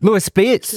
Lewis Spears,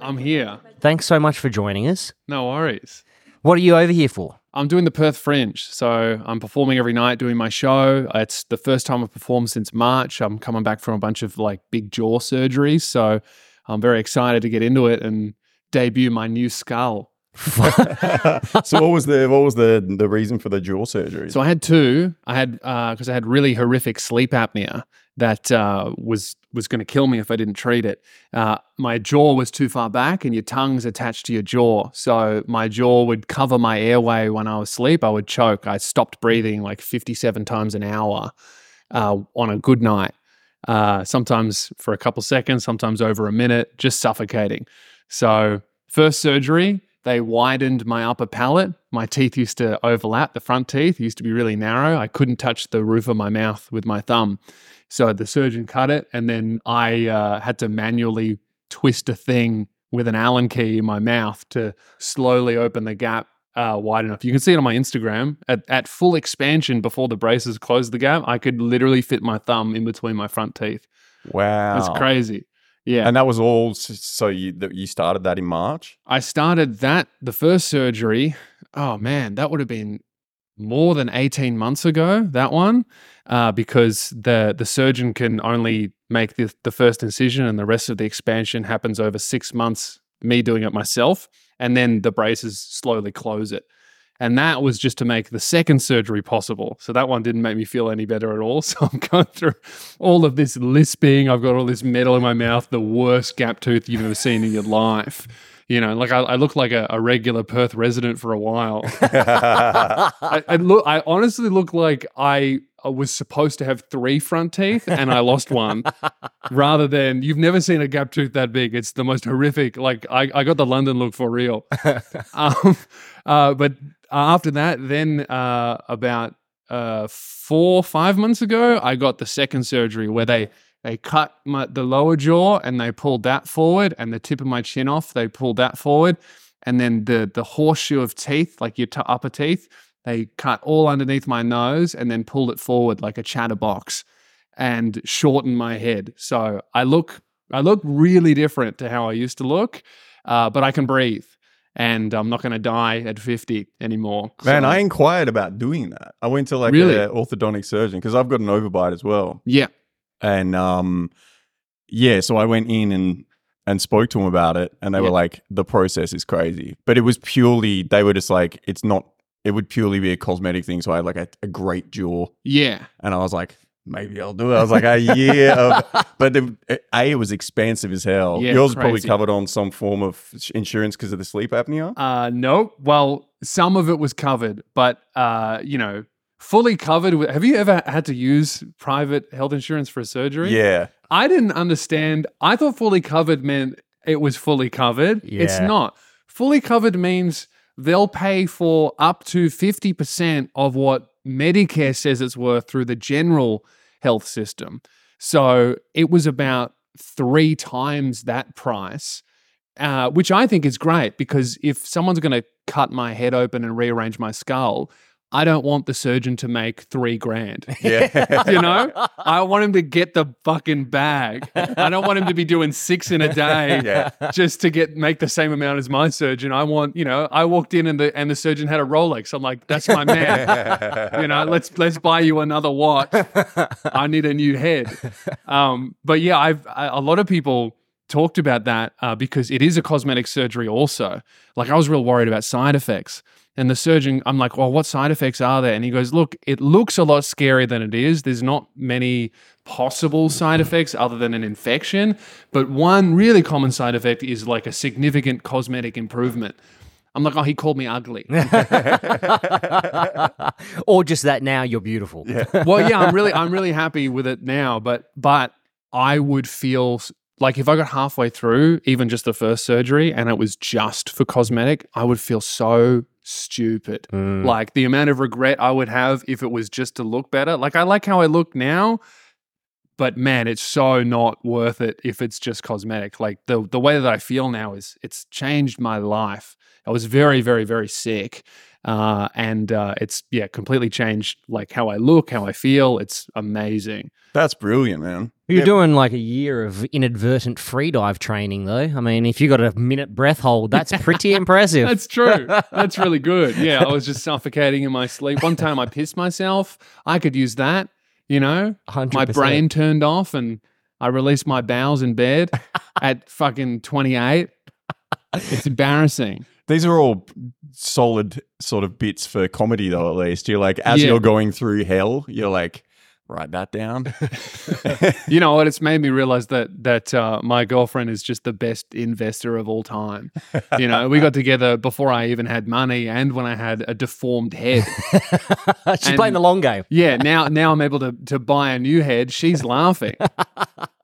I'm here. thanks so much for joining us. No worries. What are you over here for? I'm doing the Perth Fringe. So I'm performing every night doing my show. It's the first time I've performed since March. I'm coming back from a bunch of like big jaw surgeries. So I'm very excited to get into it and debut my new skull. So what was the what was the the reason for the jaw surgery? So I had two. I had because I had really horrific sleep apnea that uh, was was going to kill me if I didn't treat it. Uh, my jaw was too far back, and your tongue's attached to your jaw, so my jaw would cover my airway when I was asleep. I would choke. I stopped breathing like fifty seven times an hour uh, on a good night. Uh, sometimes for a couple seconds, sometimes over a minute, just suffocating. So first surgery, they widened my upper palate. My teeth used to overlap, the front teeth used to be really narrow. I couldn't touch the roof of my mouth with my thumb. So the surgeon cut it, and then I uh, had to manually twist a thing with an Allen key in my mouth to slowly open the gap uh, wide enough. You can see it on my Instagram. At, at full expansion before the braces closed the gap, I could literally fit my thumb in between my front teeth. wow, That's crazy. Yeah. And that was all. So you that you started that in March. I started that the first surgery. Oh man, that would have been more than 18 months ago, that one, uh, because the the surgeon can only make the, the first incision and the rest of the expansion happens over six months, me doing it myself. And then the braces slowly close it. And that was just to make the second surgery possible. So that one didn't make me feel any better at all. So I'm going through all of this lisping. I've got all this metal in my mouth, the worst gap tooth you've ever seen in your life. You know, like I, I look like a, a regular Perth resident for a while. I, I look. I honestly look like I, was supposed to have three front teeth and I lost one. rather than you've never seen a gap tooth that big. It's the most horrific. Like I, I got the London look for real. um, uh, but after that, then uh, about uh, four five months ago, I got the second surgery where they they cut my, the lower jaw and they pulled that forward, and the tip of my chin off. They pulled that forward, and then the the horseshoe of teeth, like your t- upper teeth, they cut all underneath my nose and then pulled it forward like a chatterbox and shortened my head. So I look I look really different to how I used to look, uh, but I can breathe. And I'm not going to die at 50 anymore. Man, So- I inquired about doing that. I went to like Really? an orthodontic surgeon because I've got an overbite as well. yeah, And um, yeah, so I went in and and spoke to him about it, and they were like, "The process is crazy," but it was purely they were just like, "It's not." It would purely be a cosmetic thing. So I had like a, a great jaw, yeah, and I was like, maybe I'll do it. I was like, a year, of, but the, a it was expensive as hell. Yeah, Yours probably covered on some form of insurance because of the sleep apnea. Uh, no. Well, some of it was covered, but uh, you know, fully covered. With, have you ever had to use private health insurance for a surgery? Yeah, I didn't understand. I thought fully covered meant it was fully covered. It's not. Fully covered means they'll pay for up to 50% of what Medicare says it's worth through the general health system. So it was about three times that price, uh, which I think is great because if someone's going to cut my head open and rearrange my skull, I don't want the surgeon to make three grand. yeah. You know, I want him to get the fucking bag. I don't want him to be doing six in a day Yeah. just to get make the same amount as my surgeon. I want, you know, I walked in and the and the surgeon had a Rolex. I'm like, that's my man. you know, let's let's buy you another watch. I need a new head. Um, but yeah, I've I, a lot of people talked about that uh, because it is a cosmetic surgery also. Like I was real worried about side effects. And the surgeon, I'm like, well, what side effects are there? And he goes, look, it looks a lot scarier than it is. There's not many possible side effects other than an infection. But one really common side effect is like a significant cosmetic improvement. I'm like, oh, he called me ugly. or just that now you're beautiful. well, yeah, I'm really, I'm really happy with it now. But, but I would feel like if I got halfway through, even just the first surgery, and it was just for cosmetic, I would feel so stupid. Mm. Like the amount of regret I would have if it was just to look better. Like I like how I look now, but man, it's so not worth it if it's just cosmetic. Like the the way that I feel now is it's changed my life. I was very, very, very sick, uh, and uh, it's yeah, completely changed like how I look, how I feel. It's amazing. That's brilliant, man. You're Yeah, doing like a year of inadvertent free dive training, though. I mean, if you got a minute breath hold, that's pretty impressive. That's true. That's really good. Yeah, I was just suffocating in my sleep. One time I pissed myself. I could use that. You know, 100%. my brain turned off and I released my bowels in bed at fucking 28. It's embarrassing. These are all solid sort of bits for comedy, though. At least you're like, as Yeah. you're going through hell, you're like, write that down. You know what? It's made me realize that that uh, my girlfriend is just the best investor of all time. You know, we got together before I even had money and when I had a deformed head. She's playing the long game. Yeah, now now I'm able to to buy a new head. She's laughing.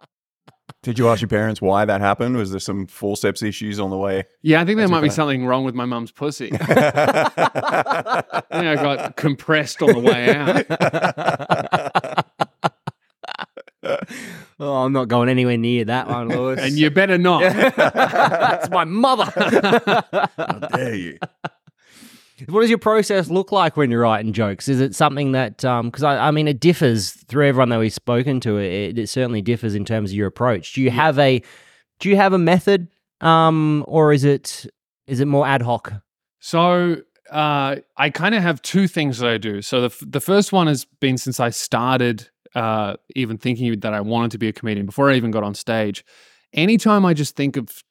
Did you ask your parents why that happened? Was there some forceps issues on the way? Yeah, I think there That's might be something wrong with my mum's pussy. I think I got compressed on the way out. Oh, I'm not going anywhere near that one, Lewis. And you better not. That's my mother. How dare you? What does your process look like when you're writing jokes? Is it something that, because I, I mean, it differs through everyone that we've spoken to. It, it certainly differs in terms of your approach. Do you have a, do you have a method, um, or is it, is it more ad hoc? So uh, I kind of have two things that I do. So the f- the first one has been since I started uh, even thinking that I wanted to be a comedian before I even got on stage. Anytime I just think of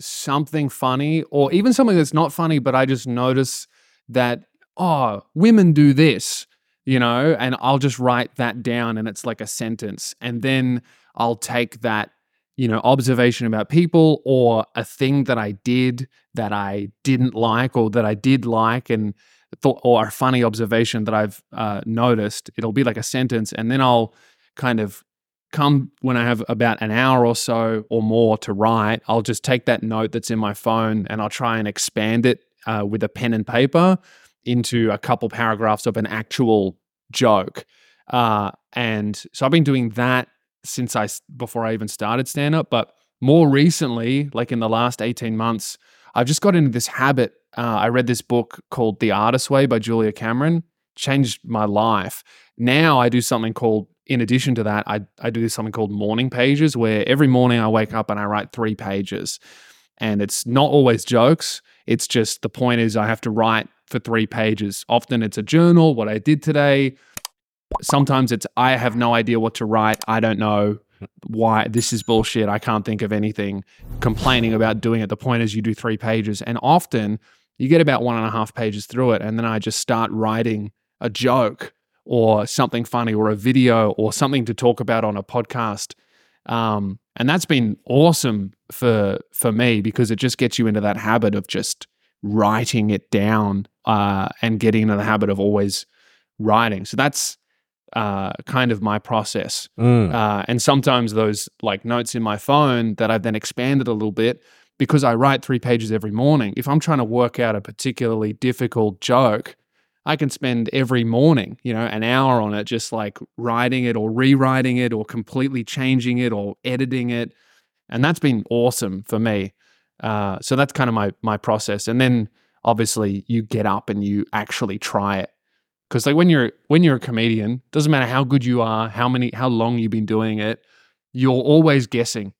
something funny or even something that's not funny, but I just notice that oh, women do this, you know, and I'll just write that down and it's like a sentence, and then I'll take that you know, observation about people or a thing that I did that I didn't like or that I did like and thought, or a funny observation that I've uh, noticed. It'll be like a sentence, and then I'll kind of come when I have about an hour or so or more to write. I'll just take that note that's in my phone and I'll try and expand it uh, with a pen and paper into a couple paragraphs of an actual joke. Uh, and so I've been doing that since I before I even started stand up, but more recently, like in the last 18 months, I've just got into this habit. Uh, I read this book called The Artist Way by Julia Cameron, changed my life. Now I do something called, in addition to that, I, I do something called morning pages where every morning I wake up and I write three pages. And it's not always jokes. It's just the point is I have to write for three pages. Often it's a journal, what I did today, sometimes it's I have no idea what to write. I don't know why this is bullshit. I can't think of anything. Complaining about doing it. The point is you do three pages, and often you get about one and a half pages through it, and then I just start writing a joke or something funny or a video or something to talk about on a podcast. Um, and that's been awesome for for me because it just gets you into that habit of just writing it down uh, and getting into the habit of always writing. So that's uh, kind of my process. Mm. Uh, and sometimes those like notes in my phone that I've then expanded a little bit because I write three pages every morning. If I'm trying to work out a particularly difficult joke, I can spend every morning, you know, an hour on it, just like writing it or rewriting it or completely changing it or editing it. And that's been awesome for me. Uh, so that's kind of my my process. And then obviously you get up and you actually try it because like when you're when you're a comedian doesn't matter how good you are how many how long you've been doing it you're always guessing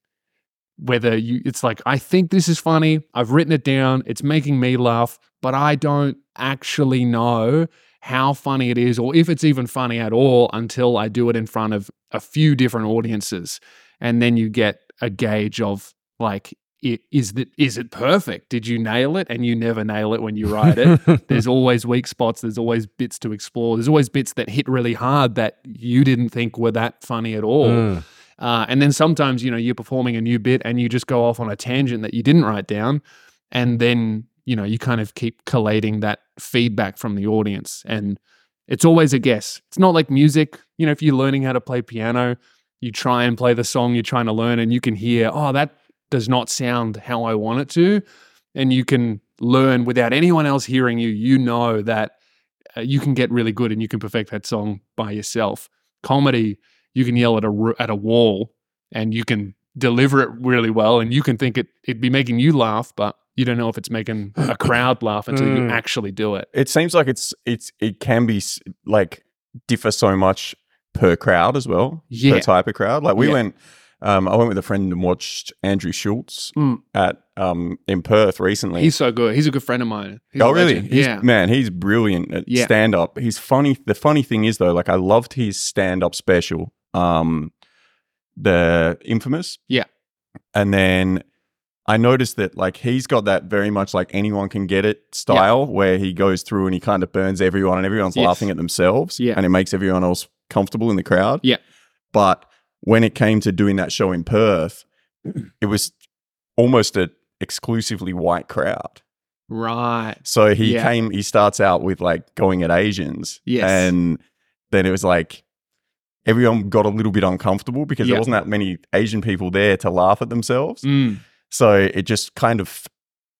whether you it's like i think this is funny i've written it down it's making me laugh but i don't actually know how funny it is or if it's even funny at all until i do it in front of a few different audiences. And then you get a gauge of like is that is it perfect? Did you nail it? And you never nail it when you write it. There's always weak spots. There's always bits to explore. There's always bits that hit really hard that you didn't think were that funny at all. Mm. uh, and then sometimes you know you're performing a new bit and you just go off on a tangent that you didn't write down and then you know you kind of keep collating that feedback from the audience and it's always a guess. It's not like music you know if you're learning how to play piano you try and play the song you're trying to learn and you can hear oh that does not sound how i want it to and you can learn without anyone else hearing you. You know that uh, you can get really good and you can perfect that song by yourself. Comedy you can yell at a at a wall and you can deliver it really well and you can think it it'd be making you laugh but you don't know if it's making a crowd laugh until you Mm. actually do it It seems like it's it's it can be like differ so much per crowd as well. Yeah. Per type of crowd. Like we Yeah. went um I went with a friend and watched Andrew Schulz Mm. at um in Perth recently. he's so good he's a good friend of mine He's oh really? He's, yeah Man, he's brilliant at Yeah. stand up. He's funny. The funny thing is though, like I loved his stand up special. Um the infamous. Yeah. And then I noticed that like he's got that very much like anyone can get it style where he goes through and he kind of burns everyone and everyone's Yes. laughing at themselves. Yeah. And it makes everyone else comfortable in the crowd. Yeah. But when it came to doing that show in Perth, it was almost a exclusively white crowd. right So he Yeah. came, he starts out with like going at Asians. Yes. And then it was like everyone got a little bit uncomfortable because Yeah. there wasn't that many Asian people there to laugh at themselves. Mm. So it just kind of,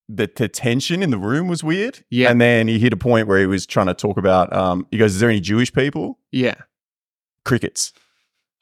the, the tension in the room was weird. Yeah. And then he hit a point where he was trying to talk about, um, he goes, Is there any Jewish people? yeah Crickets.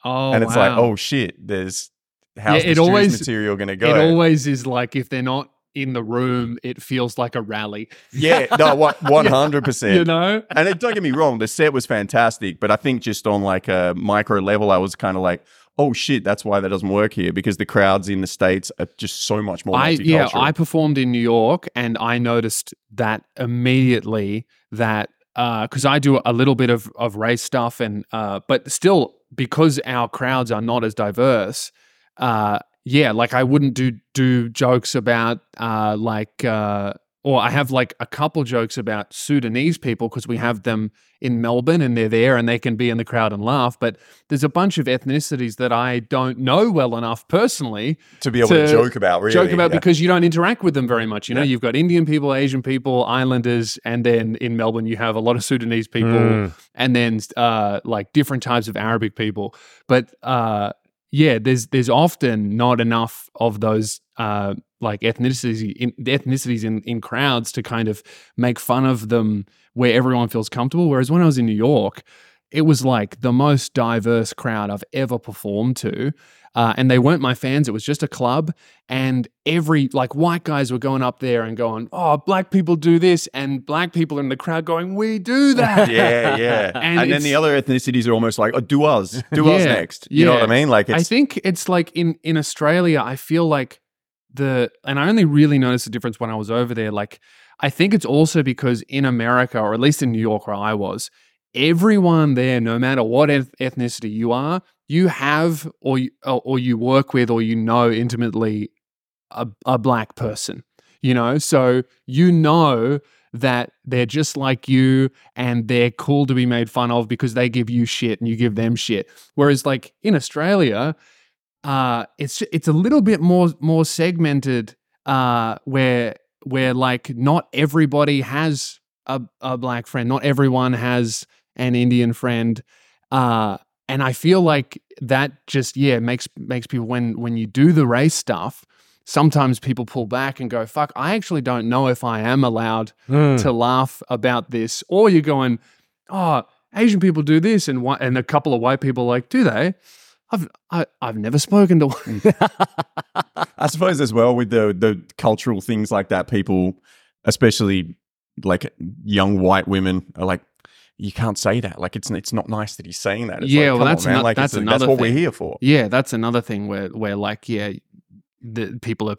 oh and it's like, oh shit, there's, how's Yeah, this it Jewish always- material going to go? it always is like if they're not in the room it feels like a rally yeah, no, 100%. you know and it, don't get me wrong, the set was fantastic, but I think just on like a micro level, I was kind of like, oh shit, that's why that doesn't work here because the crowds in the states are just so much more. I yeah. I performed in New York and I noticed that immediately that because I do a little bit of of race stuff and uh, but still because our crowds are not as diverse, uh, yeah, like I wouldn't do do jokes about uh, like uh, or I have like a couple jokes about Sudanese people because we have them in Melbourne and they're there and they can be in the crowd and laugh. But there's a bunch of ethnicities that I don't know well enough personally to be able to, to joke about, really. joke about yeah. because you don't interact with them very much. You know, Yeah. you've got Indian people, Asian people, Islanders, and then in Melbourne you have a lot of Sudanese people, Mm. and then uh, like different types of Arabic people. But uh, yeah, there's there's often not enough of those uh, like ethnicities in ethnicities in, in crowds to kind of make fun of them where everyone feels comfortable. Whereas when I was in New York, it was like the most diverse crowd I've ever performed to. Uh, and they weren't my fans. It was just a club. And every, like, white guys were going up there and going, Oh, black people do this. And black people in the crowd going, We do that. yeah, yeah. And and, then the other ethnicities are almost like, oh, do us, do us next. You know what I mean? Like, I think it's like in in Australia, I feel like the and I only really noticed the difference when I was over there. Like I think it's also because in America, or at least in New York where I was, everyone there, no matter what eth- ethnicity you are, you have or you, or you work with or you know intimately a, a black person. You know, so you know that they're just like you and they're cool to be made fun of because they give you shit and you give them shit. Whereas like in Australia, uh it's it's a little bit more more segmented uh where where like not everybody has a, a black friend, not everyone has an Indian friend. Uh and I feel like that just yeah makes makes people when when you do the race stuff, sometimes people pull back and go, fuck, I actually don't know if I am allowed Mm. to laugh about this, or you're going, oh, Asian people do this, and whi- and a couple of white people are like, do they? I've I, I've never spoken to one. I suppose as well with the the cultural things like that, people, especially like young white women, are like, you can't say that. Like it's it's not nice that he's saying that. It's Yeah, like, well, that's on, ano- like that's another that's what thing. we're here for. yeah, that's another thing where where like yeah, the people are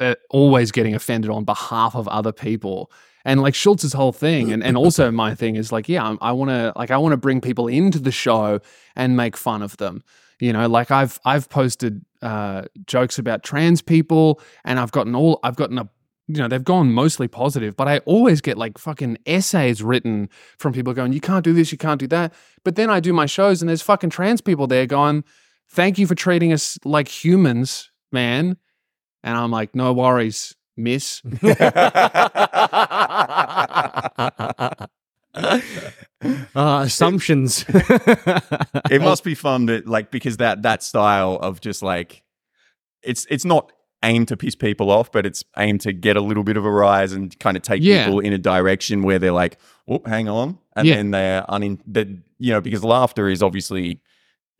uh, always getting offended on behalf of other people. And like Schulz's whole thing, and, and also my thing is like, yeah, I'm- I want to like I want to bring people into the show and make fun of them. You know, like I've I've posted uh, jokes about trans people, and I've gotten all I've gotten a you know they've gone mostly positive, but I always get like fucking essays written from people going, you can't do this, you can't do that. But then I do my shows, and there's fucking trans people there going, thank you for treating us like humans, man. And I'm like, no worries, miss. uh, assumptions. it must be fun to like because that that style of just like it's it's not aimed to piss people off, but it's aimed to get a little bit of a rise and kind of take Yeah. people in a direction where they're like, oh, hang on, and Yeah. then they're unin that you know because laughter is obviously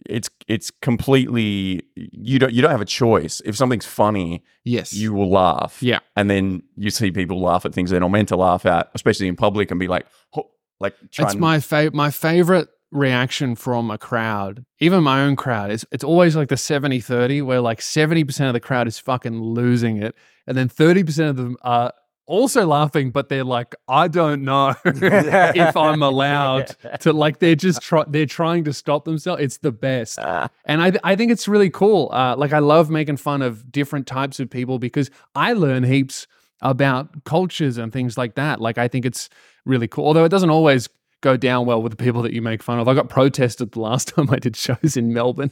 it's it's completely you don't you don't have a choice. If something's funny, Yes. you will laugh. Yeah. and then you see people laugh at things they're not meant to laugh at, especially in public, and be like, "Ho-" like It's and- my favorite. My favorite reaction from a crowd, even my own crowd, is it's always like the 70 30, where like 70% of the crowd is fucking losing it. And then 30% of them are also laughing, but they're like, I don't know if I'm allowed to, like, they're just, try- they're trying to stop themselves. It's the best. And I, I think it's really cool. Uh, like, I love making fun of different types of people because I learn heaps about cultures and things like that. Like, I think it's really cool. Although it doesn't always go down well with the people that you make fun of. I got protested the last time I did shows in Melbourne.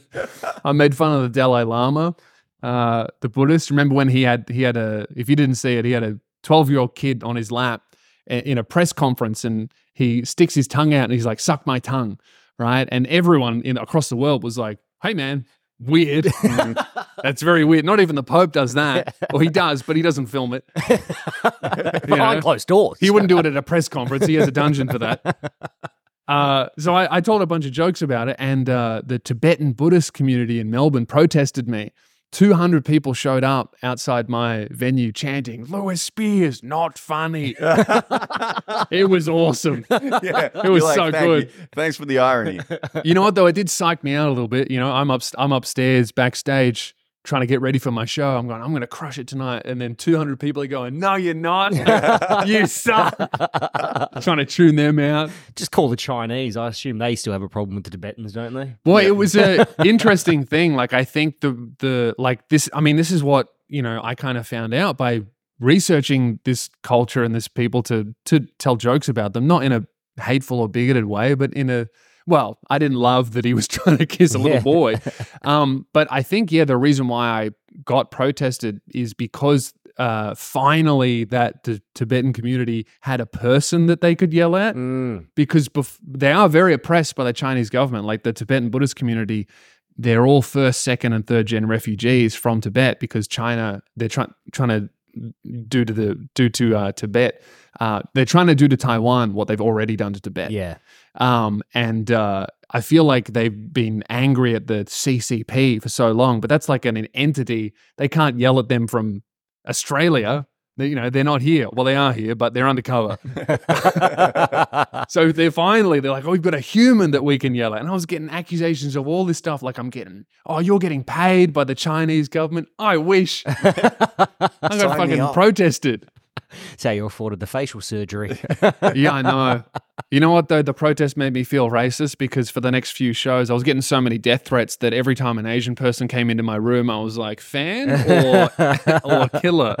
I made fun of the Dalai Lama, uh, the Buddhist. Remember when he had he had a if you didn't see it, he had a 12 year old kid on his lap in a press conference, and he sticks his tongue out and he's like, "Suck my tongue," right? And everyone in across the world was like, "Hey, man." Weird. That's very weird. Not even the Pope does that. Well, he does, but he doesn't film it. Behind know? closed doors. He wouldn't do it at a press conference. He has a dungeon for that. Uh, so I, I told a bunch of jokes about it, and uh, the Tibetan Buddhist community in Melbourne protested me. 200 people showed up outside my venue chanting, Lewis Spears, not funny. it was awesome. yeah, It was You're so "Thank good." you. Thanks for the irony. You know what, though? It did psych me out a little bit. You know, I'm, up, I'm upstairs backstage trying to get ready for my show. I'm going, I'm going to crush it tonight. And then 200 people are going, No, you're not. you suck. trying to tune them out. Just call the Chinese. I assume they still have a problem with the Tibetans, don't they? Boy, it was a interesting thing. Like I think the the like this. I mean, this is what you know. I kind of found out by researching this culture and this people to to tell jokes about them, not in a hateful or bigoted way, but in a well, I didn't love that he was trying to kiss a little Yeah. boy. Um, but I think yeah, the reason why I got protested is because uh, finally that the Tibetan community had a person that they could yell at Mm. because bef- they are very oppressed by the Chinese government. Like the Tibetan Buddhist community, they're all first, second, and third gen refugees from Tibet because China they're trying trying to do to the do to uh, Tibet. Uh, they're trying to do to Taiwan what they've already done to Tibet. Yeah. Um, and uh, I feel like they've been angry at the CCP for so long, but that's like an, an entity. They can't yell at them from Australia. They, you know, they're not here. Well, they are here, but they're undercover. So they're finally they're like, oh, we've got a human that we can yell at. And I was getting accusations of all this stuff. Like I'm getting, oh, you're getting paid by the Chinese government. I wish I'm Sign me fucking up. protested. How you afforded the facial surgery. yeah, I know. You know what though? The protest made me feel racist because for the next few shows, I was getting so many death threats that every time an Asian person came into my room, I was like, fan or or killer.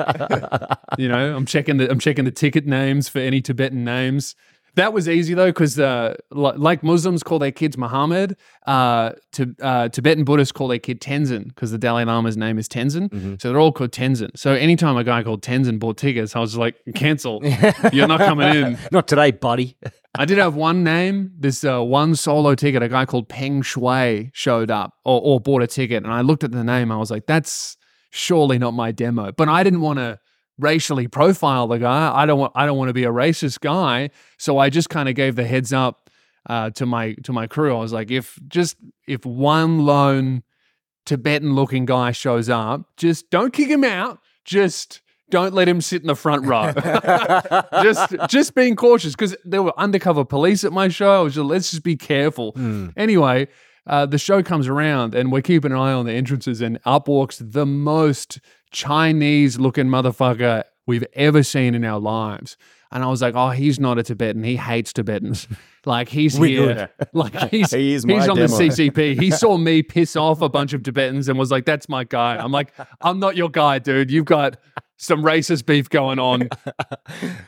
You know, I'm checking the I'm checking the ticket names for any Tibetan names. That was easy though, because uh, li- like Muslims call their kids Muhammad, uh, to, uh, Tibetan Buddhists call their kid Tenzin because the Dalai Lama's name is Tenzin. So they're all called Tenzin. So anytime a guy called Tenzin bought tickets, I was like, cancel. You're not coming in. Not today, buddy. I did have one name. This uh, one solo ticket. A guy called Peng Shui showed up or, or bought a ticket, and I looked at the name. I was like, "That's surely not my demo." But I didn't want to racially profile the guy. I don't want. I don't want to be a racist guy. So I just kind of gave the heads up uh, to my to my crew. I was like, if just if one lone Tibetan looking guy shows up, just don't kick him out. Just don't let him sit in the front row. just just being cautious because there were undercover police at my show. I was just, let's just be careful. Anyway, uh, the show comes around and we're keeping an eye on the entrances, and up walks the most Chinese looking motherfucker we've ever seen in our lives. And I was like, oh, he's not a Tibetan. He hates Tibetans. Like he's We here. Like he's He is he's on the. CCP. He saw me piss off a bunch of Tibetans and was like, that's my guy. I'm like, I'm not your guy, dude. You've got some racist beef going on.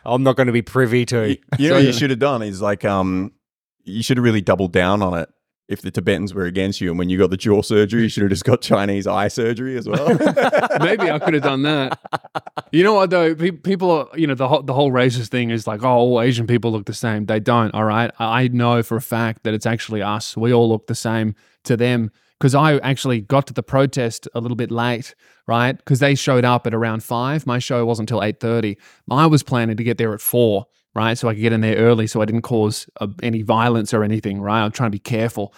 I'm not going to be privy to. You know So- what you should have done is like um you should have really doubled down on it if the Tibetans were against you and when you got the jaw surgery you should have just got Chinese eye surgery as well. Maybe I could have done that. You know what though? Pe- people are, you know, the whole, the whole racist thing is like, oh, all Asian people look the same. They don't. All right. I I know for a fact that it's actually us. We all look the same to them because I actually got to the protest a little bit late, right? Because they showed up at around five. My show wasn't until eight thirty. I was planning to get there at four, right? So I could get in there early, so I didn't cause uh, any violence or anything, right? I'm trying to be careful.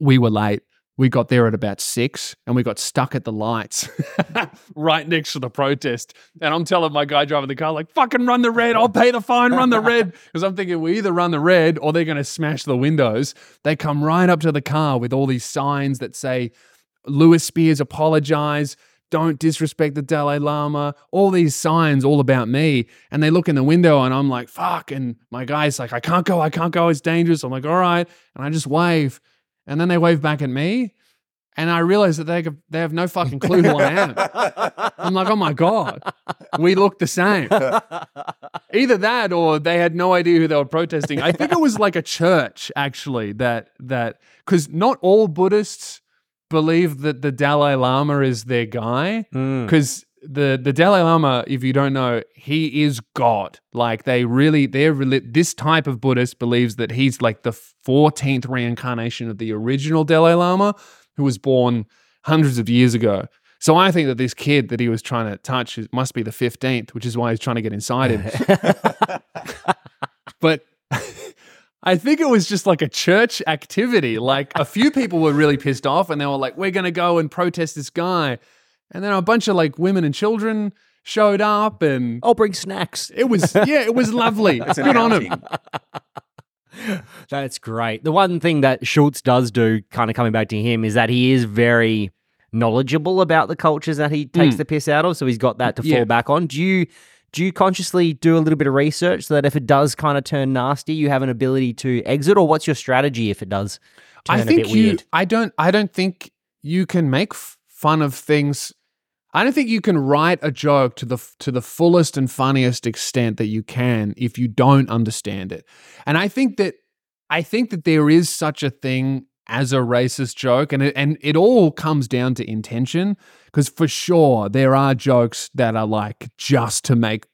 We were late. we got there at about six and we got stuck at the lights right next to the protest. And I'm telling my guy driving the car, like, fucking run the red. I'll pay the fine, run the red. Because I'm thinking we either run the red or they're going to smash the windows. They come right up to the car with all these signs that say, Lewis Spears apologize. Don't disrespect the Dalai Lama. All these signs all about me. And they look in the window and I'm like, fuck. And my guy's like, I can't go. I can't go. It's dangerous. I'm like, all right. And I just wave. And then they wave back at me. And I realize that they they have no fucking clue who I am. I'm like, oh my God, we look the same. Either that or they had no idea who they were protesting. I think it was like a church actually that that because not all Buddhists believe that the Dalai Lama is their guy. Mm. Because the the Dalai Lama, if you don't know, he is God. Like they really, they're reli- this type of Buddhist believes that he's like the 14th reincarnation of the original Dalai Lama, who was born hundreds of years ago. So I think that this kid that he was trying to touch must be the 15th, which is why he's trying to get inside him. but I think it was just like a church activity. Like a few people were really pissed off and they were like, we're going to go and protest this guy. And then a bunch of like women and children showed up and I'll bring snacks. it was, yeah, it was lovely. It's Good on him. That's great. The one thing that Schulz does do, kind of coming back to him, is that he is very knowledgeable about the cultures that he takes Mm. the piss out of. So he's got that to fall Yeah. back on. Do you do you consciously do a little bit of research so that if it does kind of turn nasty, you have an ability to exit, or what's your strategy if it does turn I think you, weird? I don't, I don't think you can make f- fun of things. I don't think you can write a joke to the to the fullest and funniest extent that you can if you don't understand it. And I think that I think that there is such a thing as a racist joke, and it, and it all comes down to intention. Because for sure there are jokes that are like just to make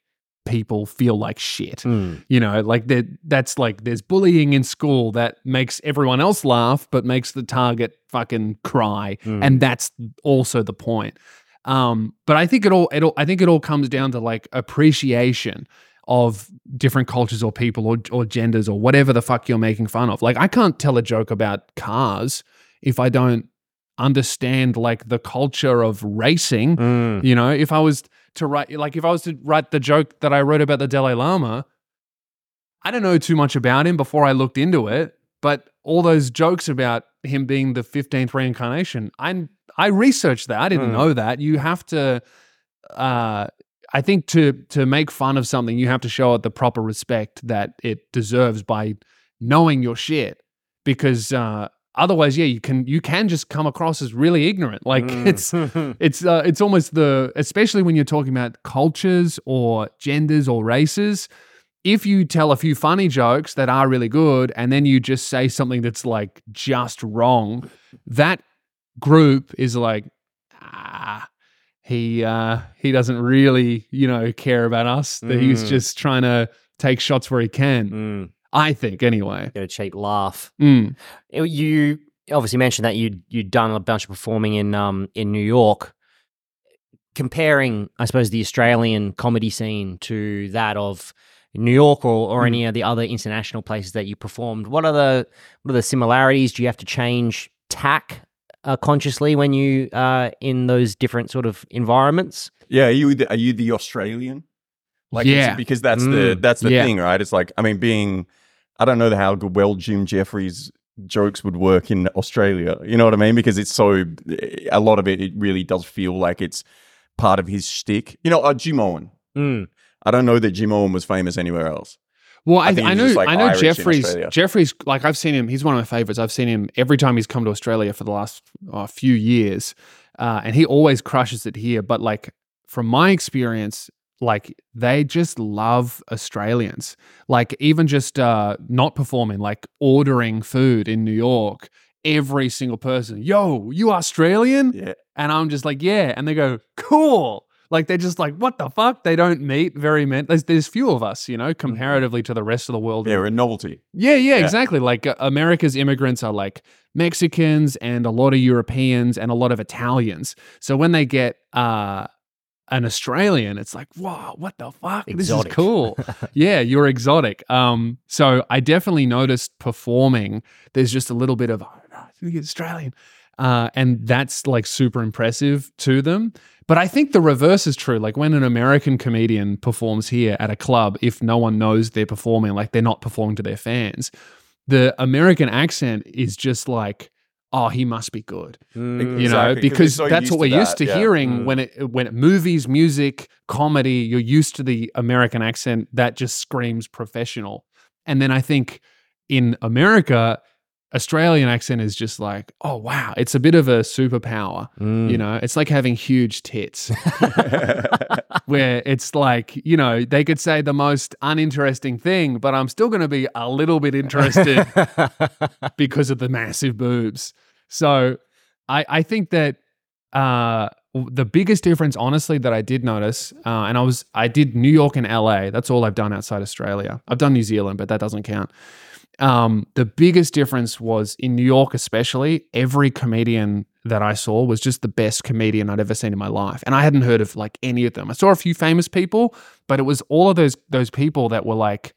people feel like shit. Mm. You know, like that that's like there's bullying in school that makes everyone else laugh but makes the target fucking cry. Mm. And that's also the point. Um, but I think it all it all I think it all comes down to like appreciation of different cultures or people or or genders or whatever the fuck you're making fun of. Like I can't tell a joke about cars if I don't understand like the culture of racing Mm. you know, if I was to write, like, if I was to write the joke that I wrote about the Dalai Lama, I don't know too much about him before I looked into it. But all those jokes about him being the 15th reincarnation, I I researched that. I didn't Hmm. know that. You have to, uh, I think to to make fun of something, you have to show it the proper respect that it deserves by knowing your shit. Because uh, otherwise, yeah, you can you can just come across as really ignorant. Like Mm. it's it's uh, it's almost the especially when you're talking about cultures or genders or races if you tell a few funny jokes that are really good and then you just say something that's like just wrong that group is like ah he uh he doesn't really you know care about us that he's Mm. just trying to take shots where he can Mm. I think anyway Get a cheap laugh. Mm. You obviously mentioned that you you'd done a bunch of performing in um in New York. Comparing, I suppose, the Australian comedy scene to that of New York or, or Mm. any of the other international places that you performed, what are the what are the similarities? Do you have to change tack uh, consciously when you uh in those different sort of environments? Yeah, are you the, are you the Australian? Like, Yeah. because that's the Mm, that's the yeah. thing, right? It's like I mean, being I don't know how good well Jim Jefferies jokes would work in Australia. You know what I mean? Because it's so a lot of it. It really does feel like it's part of his shtick. You know, uh, Jimeoin. Mm. I don't know that Jimeoin was famous anywhere else. Well, I I, I, know, like, I know Irish Jefferies. Jefferies, like I've seen him. He's one of my favorites. I've seen him every time he's come to Australia for the last uh, few years, uh, and he always crushes it here. But like from my experience, like they just love Australians. Like even just uh, not performing, like ordering food in New York. Every single person, yo, you Australian? Yeah. And I'm just like, yeah. And they go, cool. Like they're just like, what the fuck? They don't meet very many. There's, there's few of us, you know, comparatively to the rest of the world. Yeah, a novelty. Yeah, yeah, Yeah. exactly. Like uh, America's immigrants are like Mexicans and a lot of Europeans and a lot of Italians. So when they get uh, an Australian, it's like, wow, what the fuck? Exotic. This is cool. yeah, you're exotic. Um, so I definitely noticed performing. There's just a little bit of oh, I think it's Australian. uh, and that's like super impressive to them. But I think the reverse is true. Like when an American comedian performs here at a club, if no one knows they're performing, like they're not performing to their fans, the American accent is just like, oh, he must be good. Mm. You know, because so that's what we're used to yeah. hearing Mm. when it when it, movies, music, comedy, you're used to the American accent that just screams professional. And then I think in America, Australian accent is just like, oh wow, it's a bit of a superpower. Mm. You know, it's like having huge tits, where it's like, you know, they could say the most uninteresting thing, but I'm still going to be a little bit interested because of the massive boobs. So I, I think that uh, the biggest difference, honestly, that I did notice, uh, and I was I did New York and LA. That's all I've done outside Australia. I've done New Zealand, but that doesn't count. Um, the biggest difference was in New York, especially. Every comedian that I saw was just the best comedian I'd ever seen in my life, and I hadn't heard of like any of them. I saw a few famous people, but it was all of those those people that were like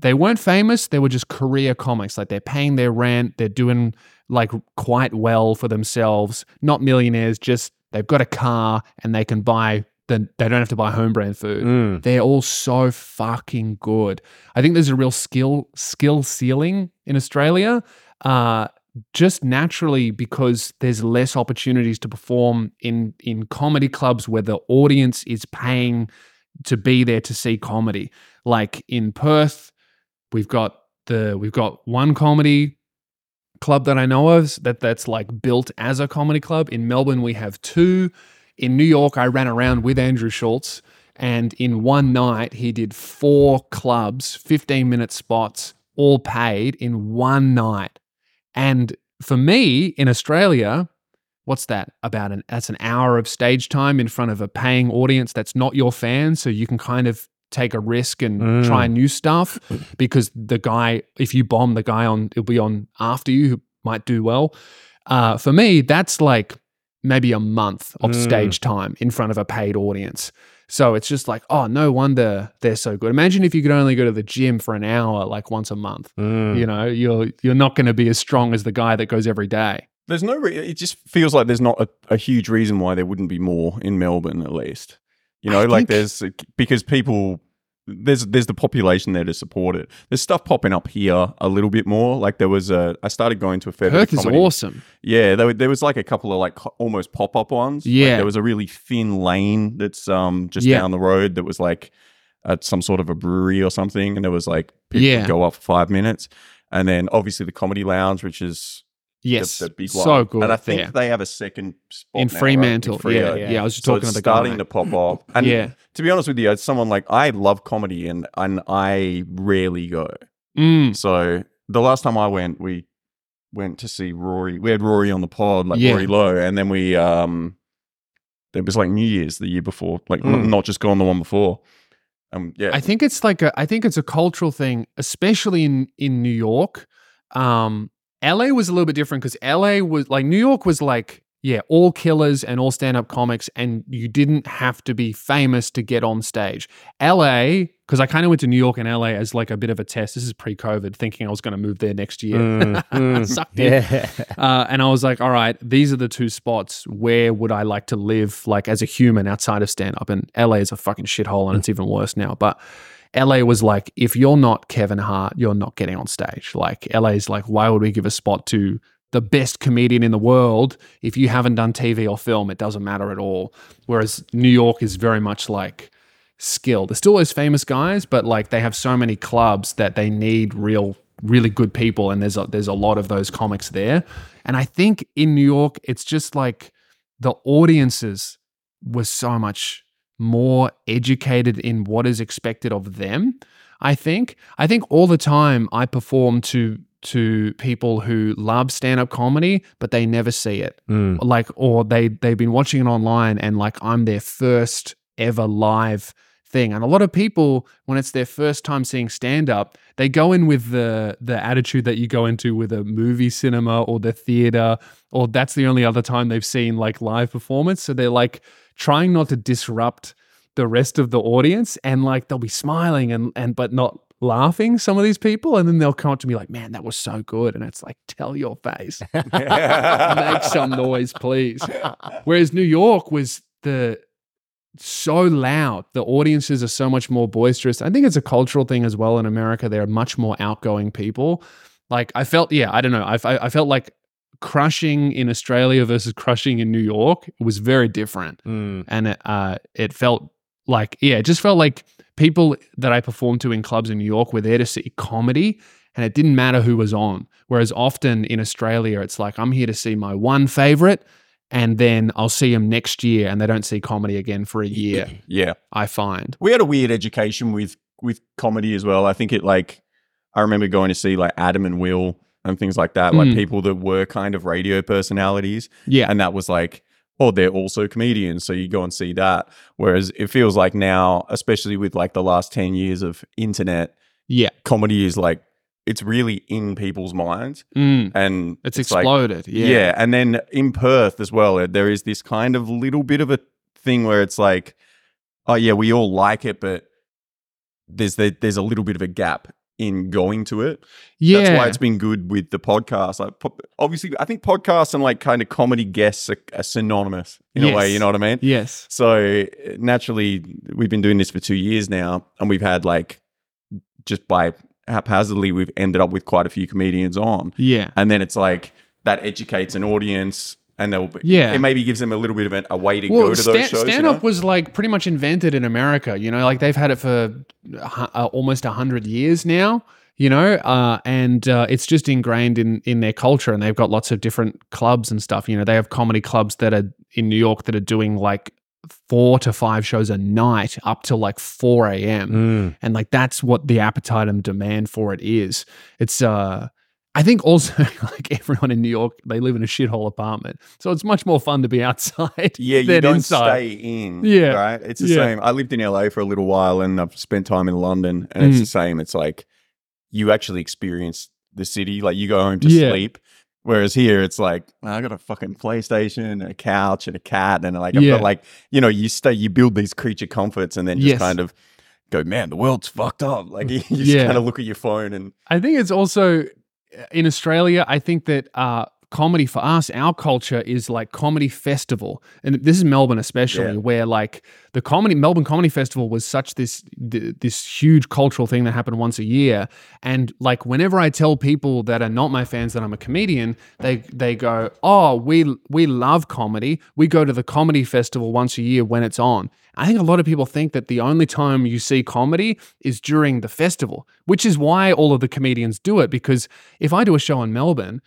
they weren't famous they were just career comics like they're paying their rent they're doing like quite well for themselves not millionaires just they've got a car and they can buy the, they don't have to buy home brand food. Mm. they're all so fucking good. I think there's a real skill skill ceiling in australia uh just naturally because there's less opportunities to perform in in comedy clubs where the audience is paying to be there to see comedy. Like in perth we've got the we've got one comedy club that I know of that that's like built as a comedy club. In Melbourne, we have two. In New York, I ran around with Andrew Schulz, and in one night, he did four clubs, 15 minute spots, all paid in one night. And for me in Australia, what's that about an that's an hour of stage time in front of a paying audience that's not your fans so you can kind of take a risk and Mm. try new stuff because the guy if you bomb the guy on it'll be on after you who might do well uh, for me that's like maybe a month of Mm. stage time in front of a paid audience so it's just like oh no wonder they're so good imagine if you could only go to the gym for an hour like once a month Mm. you know you're you're not going to be as strong as the guy that goes every day There's no. Re- it just feels like there's not a, a huge reason why there wouldn't be more in Melbourne, at least. You know, I like think- there's because people there's there's the population there to support it. There's stuff popping up here a little bit more. Like there was a I started going to a fair Perth bit of is awesome Yeah, there, there was like a couple of like co- almost pop up ones. Like, Yeah. there was a really thin lane that's um just Yeah. down the road that was like at some sort of a brewery or something, and there was like people Yeah. go up for five minutes, and then obviously the comedy lounge, which is yes the, big so one. good and I think there. they have a second spot in now, right? Fremantle. Freo. yeah, yeah. yeah, I was just So talking it's to the guy. starting to pop up. And yeah. to be honest with you, as someone like I love comedy and and I rarely go. Mm. So the last time I went, we went to see Rory. We had Rory on the pod, like Yeah. Rory Lowe, and then we um, it was like New Year's the year before, like Mm. not just gone the one before. Um, yeah, I think it's like a I think it's a cultural thing, especially in in New York. Um, LA was a little bit different because LA was like New York was like yeah, all killers and all stand up comics, and you didn't have to be famous to get on stage. LA, because I kind of went to New York and LA as like a bit of a test. This is pre COVID, thinking I was going to move there next year. Mm, mm. Sucked in. yeah. Uh, and I was like, all right, these are the two spots. Where would I like to live, like as a human outside of stand up? And LA is a fucking shithole, and it's even worse now. But LA was like, if you're not Kevin Hart, you're not getting on stage. Like LA is like, why would we give a spot to the best comedian in the world if you haven't done TV or film? It doesn't matter at all. Whereas New York is very much like skill. There's still those famous guys, but like they have so many clubs that they need real, really good people, and there's a, there's a lot of those comics there. And I think in New York, it's just like the audiences were so much more educated in what is expected of them. I think. I think all the time I perform to to people who love stand-up comedy, but they never see it Mm. like or they they've been watching it online and like I'm their first ever live thing and a lot of people when it's their first time seeing stand up they go in with the the attitude that you go into with a movie cinema or the theater or that's the only other time they've seen like live performance so they're like trying not to disrupt the rest of the audience and like they'll be smiling and and but not laughing, some of these people, and then they'll come up to me like, man, that was so good. And it's like, tell your face. Make some noise, please. Whereas New York was the so loud. The audiences are so much more boisterous. I think it's a cultural thing as well in America. They're much more outgoing people. Like I felt, yeah, I don't know. I, I I felt like crushing in Australia versus crushing in New York was very different, Mm. and it, uh, it felt like yeah, it just felt like people that I performed to in clubs in New York were there to see comedy, and it didn't matter who was on. Whereas often in Australia, it's like I'm here to see my one favorite. And then I'll see them next year, and they don't see comedy again for a year. yeah. I find. We had a weird education with with comedy as well. I think it like I remember going to see like Adam and Will and things like that, like Mm. people that were kind of radio personalities, Yeah, and that was like, oh, they're also comedians, so you go and see that. Whereas it feels like now, especially with like the last ten years of internet, yeah, comedy is like it's really in people's minds, Mm. and it's, like- exploded. yeah. yeah, And then in Perth as well, there is this kind of little bit of a thing where it's like, oh yeah, we all like it, but there's the, there's a little bit of a gap in going to it. yeah. That's why it's been good with the podcast. Like, po- obviously, I think podcasts and like kind of comedy guests are, are synonymous in a way. You know what I mean? yes, So naturally, we've been doing this for two years now, and we've had like just by haphazardly, we've ended up with quite a few comedians on yeah, and then it's like that educates an audience and they'll be, Yeah. it maybe gives them a little bit of an, a way to well, go to sta- those shows stand you up know? was like pretty much invented in America. You know, like they've had it for uh, almost a hundred years now. You know, uh, and uh, it's just ingrained in in their culture, and they've got lots of different clubs and stuff. You know, they have comedy clubs that are in New York that are doing like four to five shows a night up till like four a.m. Mm. and like that's what the appetite and demand for it is it's uh i think also like everyone in new york they live in a shithole apartment so it's much more fun to be outside yeah you don't inside stay in Yeah. right it's the Yeah. same i lived in la for a little while and i've spent time in london and it's Mm. the same it's like you actually experience the city like you go home to Yeah. sleep Whereas here, it's like I got a fucking PlayStation, a couch, and a cat, and like I've Yeah. got like you know you stay, you build these creature comforts, and then just Yes. kind of go, man, the world's fucked up. Like you just Yeah. kind of look at your phone and I think it's also uh, in Australia. I think that uh, comedy for us, our culture is like comedy festival, and this is Melbourne especially, Yeah. where like the comedy Melbourne Comedy Festival was such this th- this huge cultural thing that happened once a year, and like whenever I tell people that are not my fans that I'm a comedian, they they go, oh, we we love comedy. We go to the comedy festival once a year when it's on. I think a lot of people think that the only time you see comedy is during the festival, which is why all of the comedians do it. Because if I do a show in Melbourne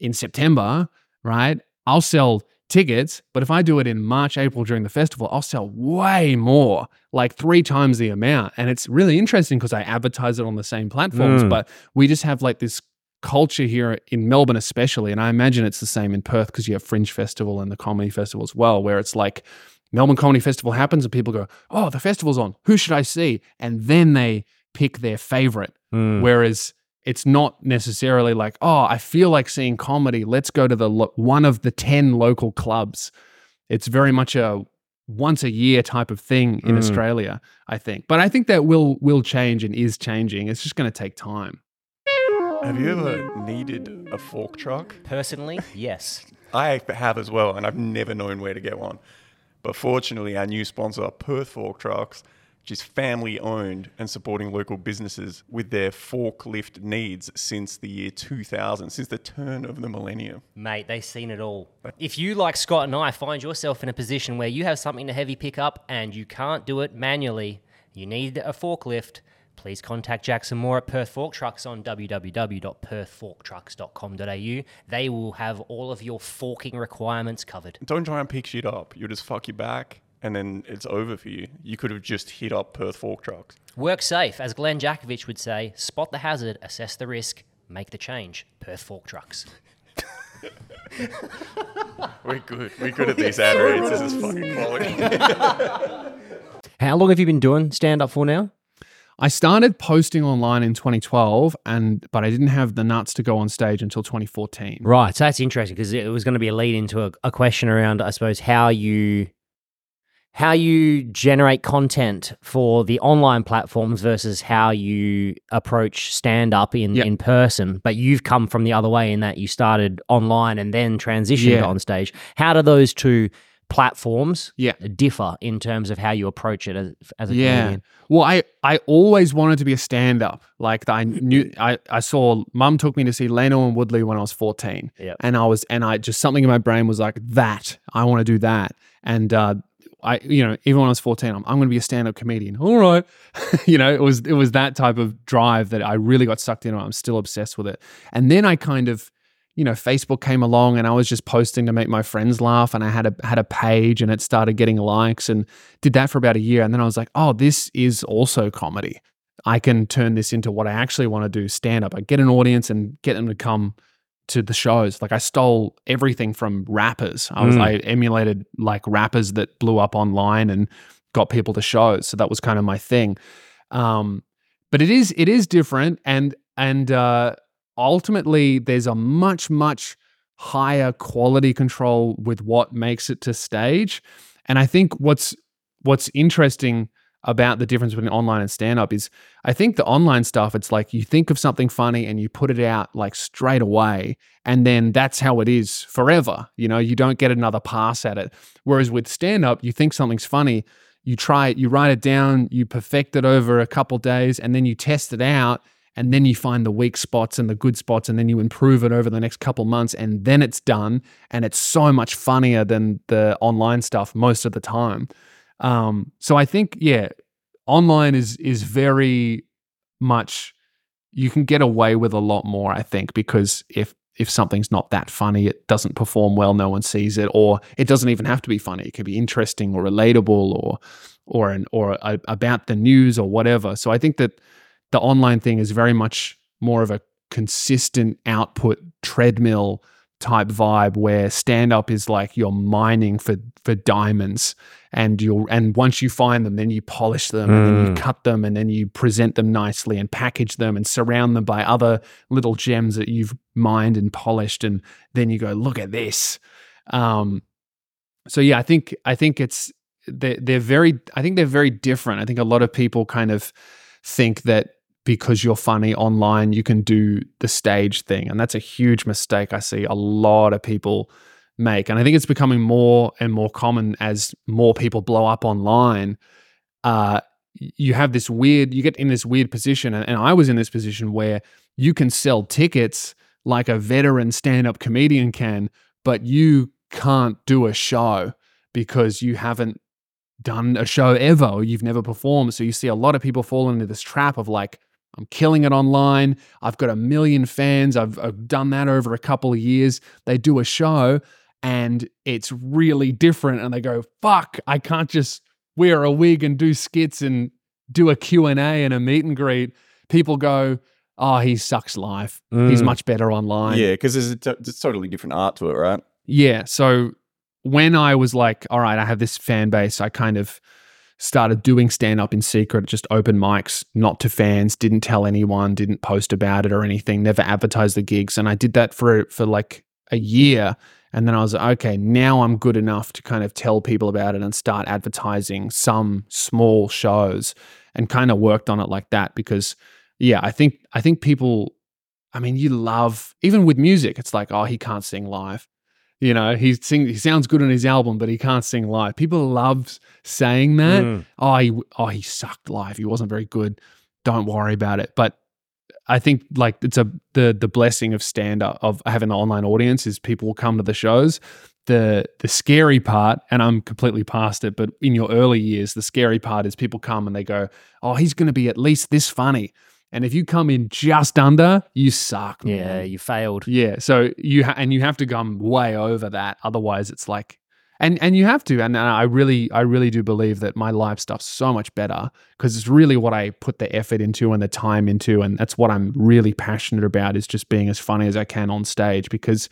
in September, right, I'll sell tickets. But if I do it in March, April during the festival, I'll sell way more, like three times the amount. And it's really interesting because I advertise it on the same platforms, Mm. but we just have like this culture here in Melbourne, especially. And I imagine it's the same in Perth because you have Fringe Festival and the Comedy Festival as well, where it's like, Melbourne Comedy Festival happens and people go, oh, the festival's on. Who should I see? And then they pick their favorite. Mm. Whereas it's not necessarily like, oh, I feel like seeing comedy. Let's go to the lo- one of the 10 local clubs. It's very much a once a year type of thing in Mm. Australia, I think. But I think that will will change and is changing. It's just going to take time. Have you ever needed a fork truck? Personally, yes. I have as well, and I've never known where to get one. But fortunately, our new sponsor, Perth Fork Trucks, which is family owned and supporting local businesses with their forklift needs since the year 2000, since the turn of the millennium. Mate, they've seen it all. If you, like Scott and I, find yourself in a position where you have something to heavy pick up and you can't do it manually, you need a forklift, please contact Jackson Moore at Perth Fork Trucks on www.perthforktrucks.com.au. They will have all of your forking requirements covered. Don't try and pick shit up. You'll just fuck your back, and then it's over for you. You could have just hit up Perth Fork Trucks. Work safe, as Glen Jakovich would say, spot the hazard, assess the risk, make the change. Perth Fork Trucks. We're good. We're good at these ad reads. This is fucking quality. How long have you been doing stand up for now? I started posting online in 2012 and but I didn't have the nuts to go on stage until 2014. Right, so that's interesting because it was going to be a lead into a, a question around, I suppose, how you how you generate content for the online platforms versus how you approach stand up in, Yep. in person. But you've come from the other way in that you started online and then transitioned Yeah. on stage. How do those two platforms Yeah. differ in terms of how you approach it as, as a Yeah. comedian? Well, I, I always wanted to be a stand up. Like I knew I, I saw mum took me to see Lano and Woodley when I was 14. Yep. And I was and I just something in my brain was like that. I want to do that. And uh I you know, even when I was 14, I'm, I'm gonna be a stand-up comedian. All right. you know, it was it was that type of drive that I really got sucked into. I'm still obsessed with it. And then I kind of you know, Facebook came along and I was just posting to make my friends laugh and I had a had a page and it started getting likes and did that for about a year and then I was like, "Oh, this is also comedy. I can turn this into what I actually want to do, stand up. I get an audience and get them to come to the shows. Like I stole everything from rappers. I was Mm. I emulated like rappers that blew up online and got people to shows. So that was kind of my thing. Um, but it is it is different and and uh, ultimately there's a much much higher quality control with what makes it to stage. And I think what's what's interesting about the difference between online and stand up is I think the online stuff, it's like you think of something funny and you put it out like straight away. And then that's how it is forever. You know, you don't get another pass at it. Whereas with stand up, you think something's funny, you try it, you write it down, you perfect it over a couple days, and then you test it out. And then you find the weak spots and the good spots, and then you improve it over the next couple months, and then it's done. And it's so much funnier than the online stuff most of the time. Um, so I think, yeah, online is is very much you can get away with a lot more, I think, because if if something's not that funny, it doesn't perform well, no one sees it, or it doesn't even have to be funny. It could be interesting or relatable or or an or a, about the news or whatever. So I think that the online thing is very much more of a consistent output treadmill type vibe where stand up is like you're mining for for diamonds and you'll and once you find them then you polish them and then you Mm. cut them and then you present them nicely and package them and surround them by other little gems that you've mined and polished and then you go look at this um so yeah i think i think it's they're, they're very i think they're very different i think a lot of people kind of think that because you're funny online you can do the stage thing. And that's a huge mistake i see a lot of people make. And i think it's becoming more and more common as more people blow up online. Uh you have this weird you get in this weird position and, and i was in this position where you can sell tickets like a veteran stand-up comedian can but you can't do a show because you haven't done a show ever or you've never performed. So you see a lot of people fall into this trap of like i'm killing it online i've got a million fans i've, I've done that over a couple of years they do a show and it's really different and they go fuck i can't just wear a wig and do skits and do a q&a and a meet and greet people go oh he sucks live he's Mm. much better online Yeah, because there's a t- it's totally different art to it, right? yeah. So when I was like, all right, I have this fan base, I kind of started doing stand up in secret, just open mics, not to fans, didn't tell anyone, didn't post about it or anything, never advertised the gigs. And I did that for for like a year. And then I was like, okay, now I'm good enough to kind of tell people about it and start advertising some small shows and kind of worked on it like that because yeah, I think I think people I mean, you love even with music, it's like, oh, he can't sing live. You know, he sing he sounds good on his album, but he can't sing live. People love saying that. Mm. Oh, he oh he sucked live. He wasn't very good. Don't worry about it. But I think like it's a the the blessing of stand up of having an online audience is people will come to the shows. The the scary part, and I'm completely past it, but in your early years, the scary part is people come and they go, Oh, he's gonna be at least this funny. And if you come in just under, you suck. Yeah, you failed. Yeah, so you ha- and you have to come way over that. Otherwise, it's like, and and you have to. And I really, I really do believe that my live stuff's so much better because it's really what I put the effort into and the time into, and that's what I'm really passionate about is just being as funny as I can on stage. Because,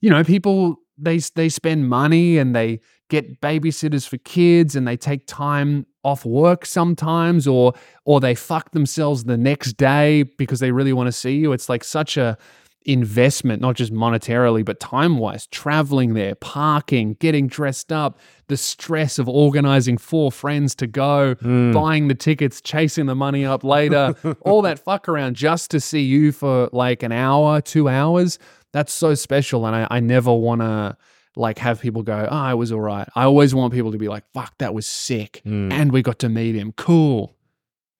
you know, people they they spend money and they get babysitters for kids and they take time off work sometimes or or they fuck themselves the next day because they really want to see you it's like such a investment, not just monetarily, but time wise, traveling there, parking, getting dressed up, the stress of organizing four friends to go, hmm. buying the tickets, chasing the money up later, all that fuck around just to see you for like an hour, two hours. That's so special. And I, I never want to like have people go, oh, I was all right. I always want people to be like, fuck, that was sick. Mm. And we got to meet him. Cool.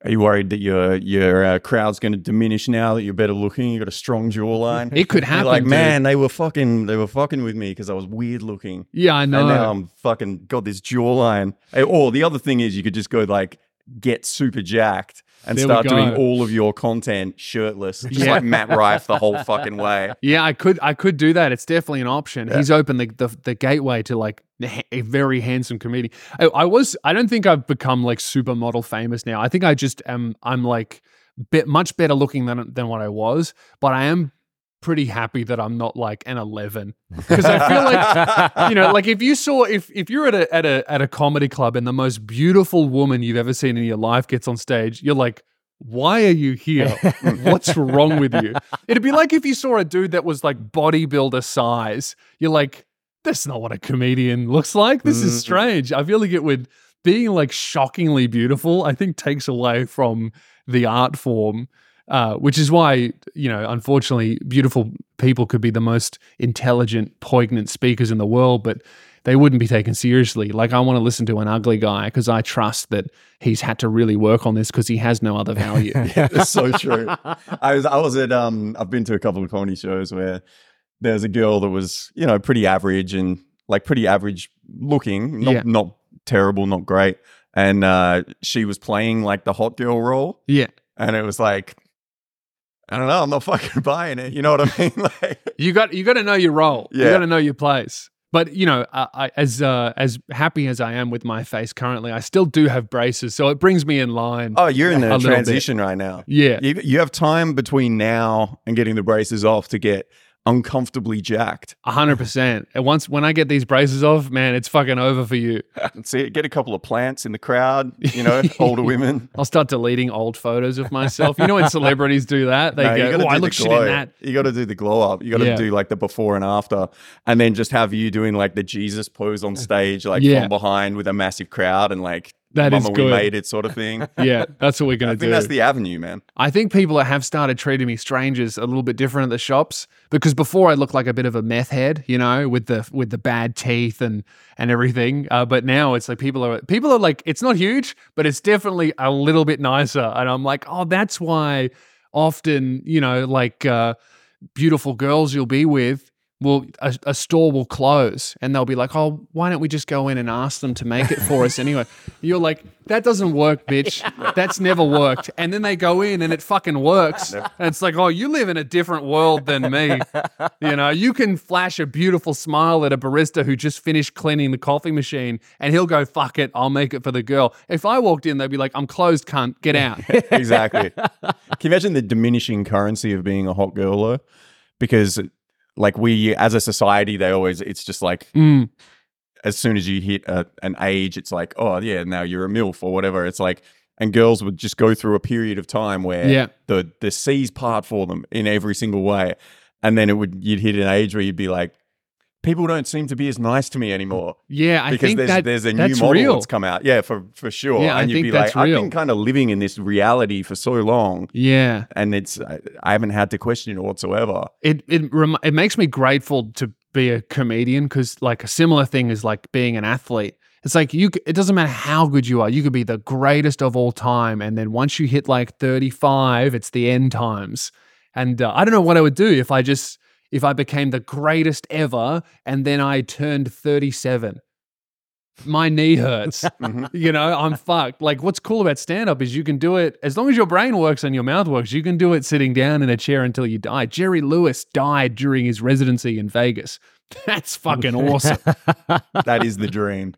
Are you worried that your your uh, crowd's going to diminish now that you're better looking? You got a strong jawline. It could You're happen. like, dude. man, they were fucking, they were fucking with me because I was weird looking. Yeah, I know. And now I'm fucking got this jawline. Or the other thing is, you could just go like get super jacked and There start doing all of your content shirtless, just Yeah. like Matt Rife the whole fucking way. Yeah, I could I could do that. It's definitely an option. Yeah. He's opened the, the the gateway to like a very handsome comedian. I, I was I don't think I've become like supermodel famous now. I think I just am I'm like bit much better looking than than what I was, but I am pretty happy that I'm not like an 11 because I feel like you know like if you saw if if you're at a at a at a comedy club and the most beautiful woman you've ever seen in your life gets on stage, you're like why are you here? What's wrong with you? It'd be like if you saw a dude that was like bodybuilder size. You're like, that's not what a comedian looks like. This is Mm. strange. I feel like it would being like shockingly beautiful, I think takes away from the art form. Uh, which is why, you know, unfortunately, beautiful people could be the most intelligent, poignant speakers in the world, but they wouldn't be taken seriously. Like, I want to listen to an ugly guy because I trust that he's had to really work on this because he has no other value. yeah, it's so true. I was I was at um I've been to a couple of comedy shows where there's a girl that was, you know, pretty average and like pretty average looking, not Yeah. not terrible, not great. And uh she was playing like the hot girl role yeah. and it was like I don't know, I'm not fucking buying it. You know what I mean? Like You got you got to know your role. Yeah. You got to know your place. But you know, I, I, as uh, as happy as I am with my face currently, I still do have braces, so it brings me in line. Oh, you're in the little bit. transition right now. yeah, You, you have time between now and getting the braces off to get uncomfortably jacked. hundred percent. And once when I get these braces off, man, it's fucking over for you. See, get a couple of plants in the crowd, you know, older women. I'll start deleting old photos of myself. You know when celebrities do that, they No, go, "Oh, I look shit in that." You got to do the glow up. You got to Yeah. do like the before and after, and then just have you doing like the Jesus pose on stage, like Yeah. from behind with a massive crowd and like That is "Mama, good. we made it" sort of thing. Yeah, that's what we're gonna do. I think that's the avenue, man. I think people have started treating me strangers a little bit different at the shops because before I looked like a bit of a meth head, you know, with the with the bad teeth and and everything. Uh, but now it's like people are people are like it's not huge, but it's definitely a little bit nicer. And I'm like, oh, that's why often you know like uh, beautiful girls you'll be with. Will a, a store will close and they'll be like, oh, why don't we just go in and ask them to make it for us anyway? You're like, that doesn't work, bitch. That's never worked. And then they go in and it fucking works. And it's like, oh, you live in a different world than me. You know, you can flash a beautiful smile at a barista who just finished cleaning the coffee machine and he'll go, fuck it, I'll make it for the girl. If I walked in, they'd be like, I'm closed, cunt, get out. exactly. Can you imagine the diminishing currency of being a hot girl though? Because like we as a society, they always it's just like Mm, as soon as you hit a, an age, it's like, oh yeah, now you're a MILF or whatever. It's like and girls would just go through a period of time where Yeah. the the seas part for them in every single way. And then it would you'd hit an age where you'd be like, people don't seem to be as nice to me anymore. yeah, I because think there's that, there's a new model real. that's come out. Yeah, for for sure. Yeah, I and you'd think be like, real. I've been kind of living in this reality for so long Yeah. and it's I, I haven't had to question it whatsoever. it it rem- it makes me grateful to be a comedian because like a similar thing is like being an athlete. It's like you. It doesn't matter how good you are. You could be the greatest of all time, and then once you hit like thirty five, it's the end times. And uh, I don't know what I would do if I just if I became the greatest ever, and then I turned thirty seven. My knee hurts. Mhm. you know, I'm fucked. Like, what's cool about stand up is you can do it as long as your brain works and your mouth works, you can do it sitting down in a chair until you die. Jerry Lewis died during his residency in Vegas. That's fucking awesome. that is the dream.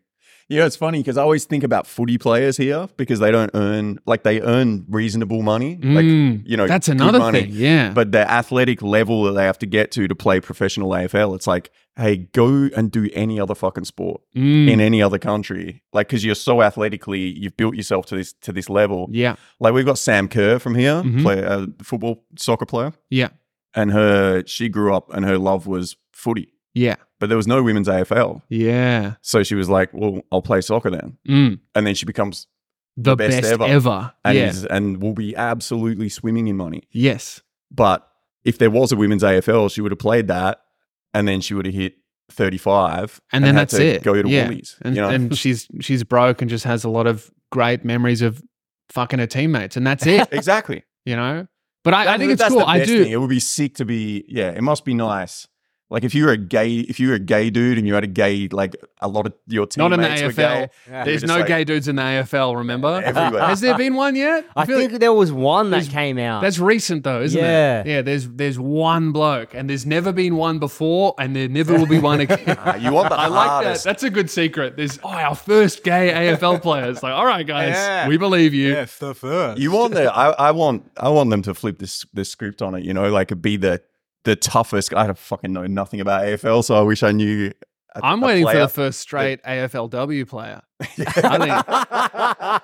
You know, it's funny because I always think about footy players here because they don't earn like they earn reasonable money, like Mm, you know, that's another money. thing. Yeah. But the athletic level that they have to get to to play professional AFL, it's like, hey, go and do any other fucking sport Mm, in any other country, like because you're so athletically, you've built yourself to this to this level. yeah. Like we've got Sam Kerr from here, Mhm. play a football soccer player. Yeah. and her she grew up and her love was footy, Yeah. But there was no women's AFL. Yeah. So she was like, "Well, I'll play soccer then," Mm. and then she becomes The, best best, ever. ever. and yeah. is, and will be absolutely swimming in money. Yes. But if there was a women's AFL, she would have played that, and then she would have hit thirty five, And then that's it. Go to yeah. Woolies, And, you know? and she's she's broke and just has a lot of great memories of fucking her teammates, and that's it. exactly. you know. But I, I think it's cool. the I do. Thing. It would be sick to be. Yeah, it must be nice. Like if you were a gay, if you're a gay dude and you had a gay, like a lot of your teammates Not in the were AFL. gay, There's just no like- gay dudes in the AFL. Remember? Everywhere. Has there been one yet? I feel think like there was one that came out. that's recent though, isn't Yeah. it? Yeah. There's there's one bloke, and there's never been one before, and there never will be one again. Ah, you want the I like that. hardest. That's a good secret. There's oh our first gay AFL player. It's like all right guys, Yeah. we believe you. Yeah, the first. You want the I, I want I want them to flip this this script on it, you know, like be the the toughest. I don't fucking know nothing about AFL, so I wish I knew. i I'm waiting for the first straight AFLW player. I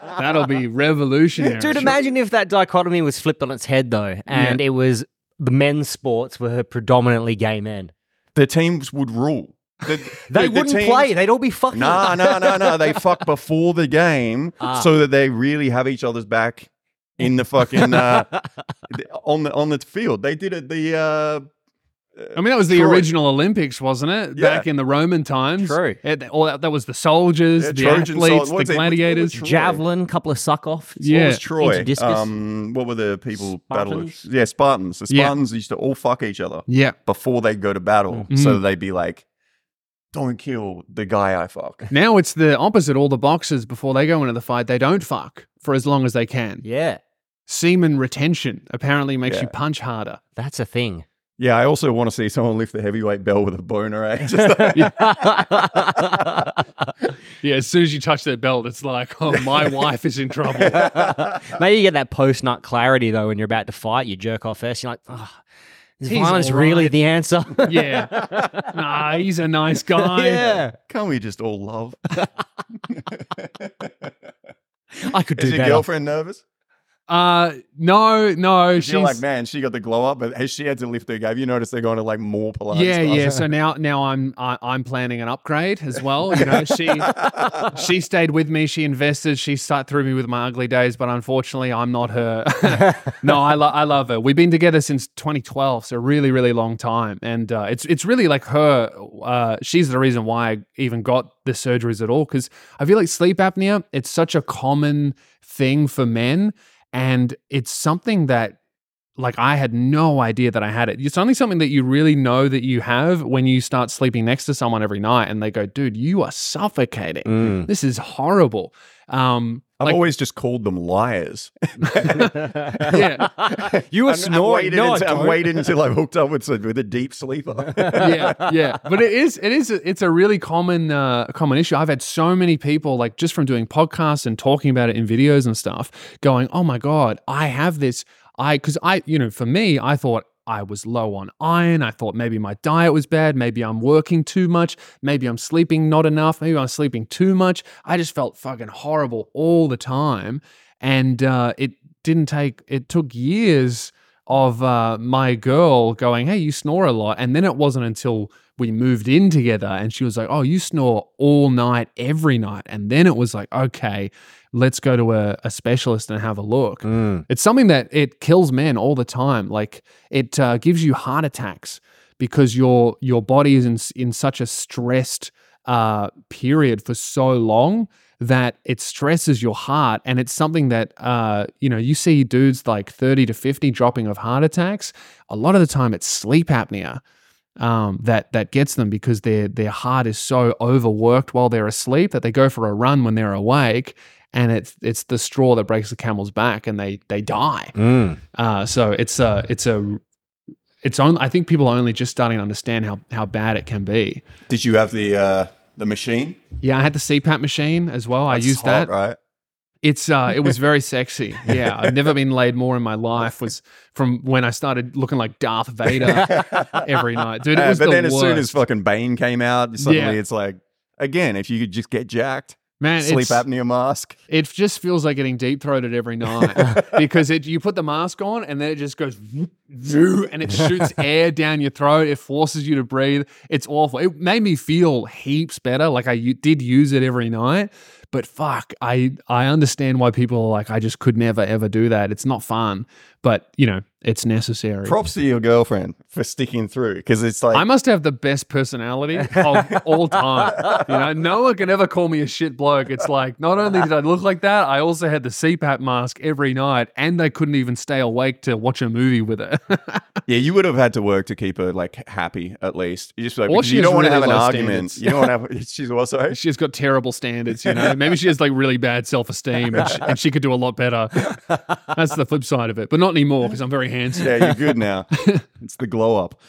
think that'll be revolutionary. Dude, imagine if that dichotomy was flipped on its head though, and it was the men's sports were predominantly gay men. the teams would rule. The, They the- the wouldn't teams- play. They'd all be fucking. No, no, no, no. They fuck before the game Ah. so that they really have each other's back in the fucking uh, on the on the field. They did it. The uh, I mean, that was the Troy. original Olympics, wasn't it? Yeah. Back in the Roman times. True. It, all that, that was the soldiers, Yeah, the Trojan athletes, sol- the what's it- gladiators. Javelin, couple of suck offs. what Yeah. was Troy? Um, what were the people battle? Yeah, Spartans. The Yeah. Spartans used to all fuck each other Yeah. before they go to battle, Mhm. so they'd be like, "Don't kill the guy I fuck." Now it's the opposite. All the boxers, before they go into the fight, they don't fuck for as long as they can. Yeah, Semen retention apparently makes Yeah. you punch harder. that's a thing. Yeah, I also want to see someone lift the heavyweight bell with a boner. Eh? Just like- Yeah, as soon as you touch that belt, it's like, oh, my wife is in trouble. Maybe you get that post nut clarity though when you're about to fight. You jerk off first. You're like, oh, is He's violence all really the answer? Yeah. Nah, he's a nice guy. yeah. Can't we just all love? I could do Is your better. girlfriend nervous? Uh, no, no, she's You're like, man, she got the glow up, but has she had to lift her game? Have you noticed they're going to like more Pilates? yeah, yeah. So now, now I'm I, I'm planning an upgrade as well. You know, she she stayed with me. She invested. She sat through me with my ugly days, but unfortunately, I'm not her. no, I love I love her. We've been together since 2012, so really, really long time, and uh, it's it's really like her. Uh, she's the reason why I even got the surgeries at all because I feel like sleep apnea. It's such a common thing for men, and it's something that like I had no idea that I had it. It's only something that you really know that you have when you start sleeping next to someone every night and they go, dude, you are suffocating. Mm. This is horrible. Um, I've like- always just called them liars. yeah, you were I'm- I'm snoring. waited No, until, I'm don't. waited until I hooked up with, some- with a deep sleeper. yeah, yeah. But it is, it is, it's a really common, uh, common issue. I've had so many people, like just from doing podcasts and talking about it in videos and stuff, going, "Oh my god, I have this." I, because I, you know, for me, I thought I was low on iron. I thought maybe my diet was bad. Maybe I'm working too much. Maybe I'm sleeping not enough. Maybe I'm sleeping too much. I just felt fucking horrible all the time. And uh, it didn't take, it took years of uh, my girl going, Hey, you snore a lot. And then it wasn't until we moved in together and she was like, Oh, you snore all night, every night. And then it was like, Okay, let's go to a, a specialist and have a look. Mm. It's something that it kills men all the time. Like it uh, gives you heart attacks because your your body is in in such a stressed uh, period for so long that it stresses your heart, and it's something that uh, you know you see dudes like thirty to fifty dropping of heart attacks. A lot of the time, it's sleep apnea um, that that gets them because their their heart is so overworked while they're asleep that they go for a run when they're awake, and it's it's the straw that breaks the camel's back, and they they die. Mm. Uh, so it's a it's a it's on. I think people are only just starting to understand how how bad it can be. Did you have the uh, the machine? Yeah, I had the CPAP machine as well. I That's used hot, that. right? It's uh, it was very sexy. Yeah, I've never been laid more in my life. Was from when I started looking like Darth Vader every night, dude. It Uh, was but the then as soon as fucking Bane came out, suddenly Yeah. it's like again, if you could just get jacked, man, sleep apnea mask. it just feels like getting deep throated every night because it you put the mask on and then it just goes and it shoots air down your throat. It forces you to breathe. It's awful. It made me feel heaps better. Like I did use it every night, but fuck, I I understand why people are like, I just could never ever do that. It's not fun, but you know, it's necessary. Props to your girlfriend for sticking through because it's like I must have the best personality of all time. You know, no one can ever call me a shit bloke. It's like not only did I look like that, I also had the CPAP mask every night, and I couldn't even stay awake to watch a movie with it. yeah, you would have had to work to keep her like happy at least. You just like Or she you don't want to have an argument. standards. You don't want to have. She's also She's got terrible standards, you know. Maybe she has like really bad self esteem, and, she- and she could do a lot better. That's the flip side of it, but not anymore because I'm very handsome. yeah, you're good now. it's the glow up.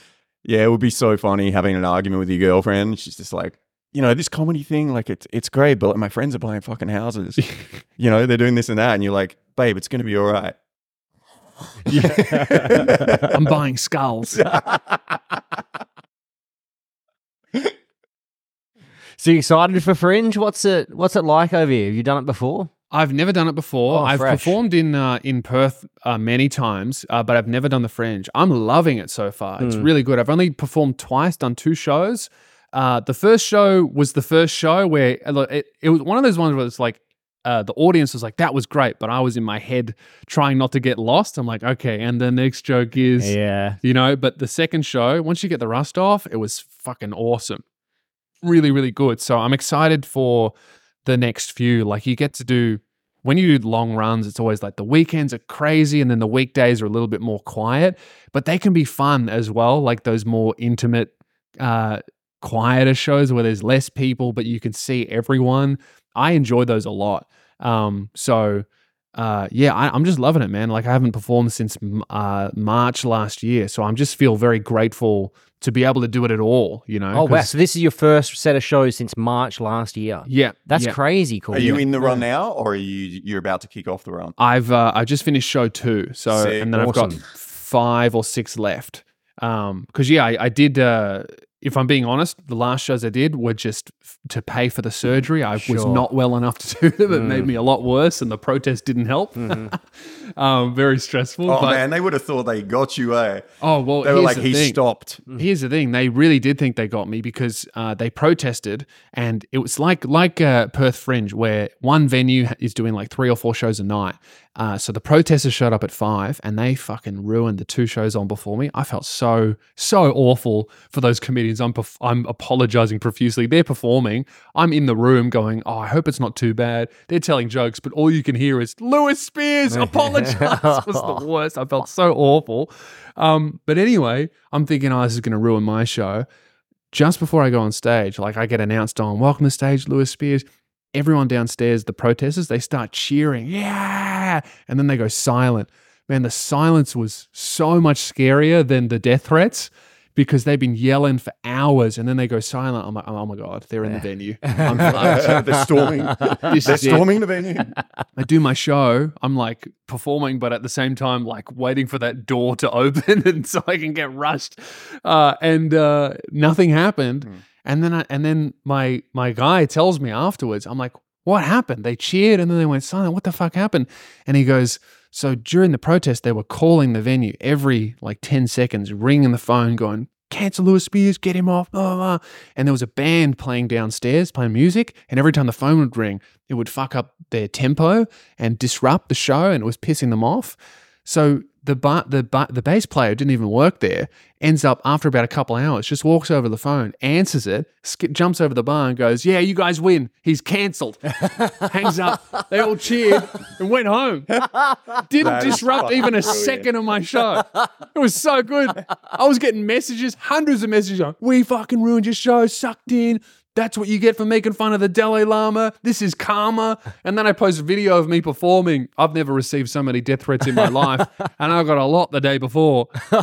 Yeah, it would be so funny having an argument with your girlfriend. She's just like, you know, this comedy thing, like it's it's great, but like, my friends are buying fucking houses. you know, they're doing this and that, and you're like, babe, it's gonna be all right. I'm buying skulls. So you excited for Fringe? What's it What's it like over here? Have you done it before? I've never done it before. Oh, I've fresh. performed in uh, in Perth uh, many times, uh, but I've never done the Fringe. I'm loving it so far. It's Hmm. really good. I've only performed twice, done two shows. Uh, the first show was the first show where uh, it, it was one of those ones where it's like uh, the audience was like, "That was great," but I was in my head trying not to get lost. I'm like, "Okay," and the next joke is, Yeah. you know. But the second show, once you get the rust off, it was fucking awesome. Really, really good. So I'm excited for the next few. Like you get to do when you do long runs, it's always like the weekends are crazy and then the weekdays are a little bit more quiet, but they can be fun as well. Like those more intimate, uh, quieter shows where there's less people, but you can see everyone. I enjoy those a lot. Um, so uh, yeah, I, I'm just loving it, man. Like I haven't performed since uh, March last year, so I'm just feel very grateful to be able to do it at all. You know? Oh wow! So this is your first set of shows since March last year. yeah, That's yeah. crazy cool. Are you in the run now, or are you you're about to kick off the run? I've uh, I just finished show two, so Sick. and then I've got five or six left. Um, because yeah, I, I did. Uh, if I'm being honest, the last shows I did were just f- to pay for the surgery. I was not well enough to do them. It Mm. made me a lot worse, and the protest didn't help. um, very stressful. Mm-hmm. Oh but, man, they would have thought they got you, eh? Oh well, They were here's like, the he thing. stopped. Here's the thing: they really did think they got me because uh, they protested, and it was like like uh, Perth Fringe, where one venue is doing like three or four shows a night. Uh, so the protesters showed up at five, and they fucking ruined the two shows on before me. I felt so so awful for those comedians. I'm perf- I'm apologizing profusely. They're performing. I'm in the room going, "Oh, I hope it's not too bad." They're telling jokes, but all you can hear is Lewis Spears apologize. it was the worst. I felt so awful. Um, but anyway, I'm thinking, oh, this is going to ruin my show. Just before I go on stage, like I get announced on, welcome to stage, Lewis Spears. Everyone downstairs, the protesters, they start cheering, yeah, and then they go silent. Man, the silence was so much scarier than the death threats because they've been yelling for hours, and then they go silent. I'm like, oh my god, they're in the venue. I'm they're storming. They're it. storming the venue. I do my show. I'm like performing, but at the same time, like waiting for that door to open, and so I can get rushed. Uh, and uh, nothing happened. And then, I, and then my my guy tells me afterwards. I'm like, "What happened?" They cheered, and then they went silent. What the fuck happened? And he goes, "So during the protest, they were calling the venue every like ten seconds, ringing the phone, going." Cancel Lewis Spears, get him off, blah, blah, blah. And there was a band playing downstairs, playing music. And every time the phone would ring, it would fuck up their tempo and disrupt the show, and it was pissing them off. So the ba- the ba- the bass player didn't even work there. Ends up after about a couple hours, just walks over the phone, answers it, sk- jumps over the bar, and goes, "Yeah, you guys win. He's cancelled." Hangs up. They all cheered and went home. Didn't That disrupt even a brilliant. second of my show. It was so good. I was getting messages, hundreds of messages. on, We fucking ruined your show. Sucked in. That's what you get for making fun of the Dalai Lama. This is karma. And then I post a video of me performing. I've never received so many death threats in my life. And I got a lot the day before.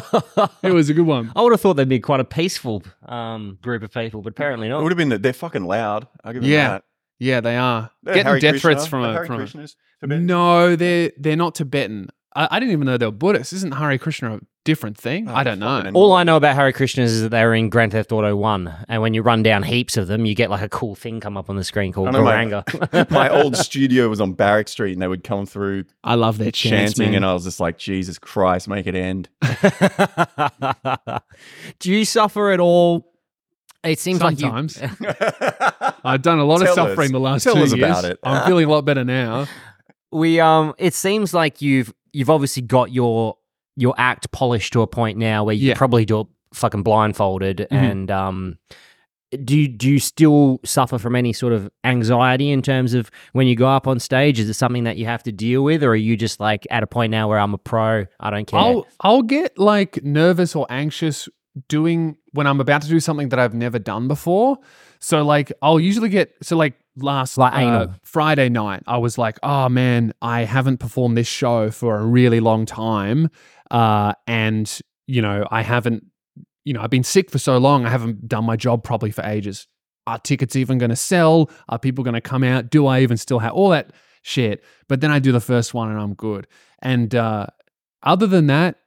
It was a good one. I would have thought they'd be quite a peaceful um, group of people, but apparently not. It would have been that they're fucking loud. I'll give them Yeah. that. Yeah, they are. They're Getting Hare death Krishna. threats from The a Hare from a, No, they're they're not Tibetan. I, I didn't even know they were Buddhists. Isn't Hare Krishna a different thing. Oh, I don't know. All I know about Hare Krishnas is that they're in Grand Theft Auto 1. And when you run down heaps of them, you get like a cool thing come up on the screen called I know my- my old studio was on Barrack Street, and they would come through I love their chants, chanting, man. and I was just like, Jesus Christ, make it end. Do you suffer at all? It seems Sometimes. like you. I've done a lot Tell of suffering us. the last Tell two us years. about it. I'm feeling a lot better now. we um it seems like you've you've obviously got your your act polished to a point now where you Yeah. probably do it fucking blindfolded Mhm. and um do you, do you still suffer from any sort of anxiety in terms of when you go up on stage is it something that you have to deal with or are you just like at a point now where I'm a pro I don't care I'll I'll get like nervous or anxious doing when I'm about to do something that I've never done before. So like I'll usually get so like last Like uh. Friday night I was like, "Oh man, I haven't performed this show for a really long time." Uh and you know, I haven't you know, I've been sick for so long, I haven't done my job properly for ages. Are tickets even going to sell? Are people going to come out? Do I even still have all that shit? But then I do the first one and I'm good. And uh, other than that,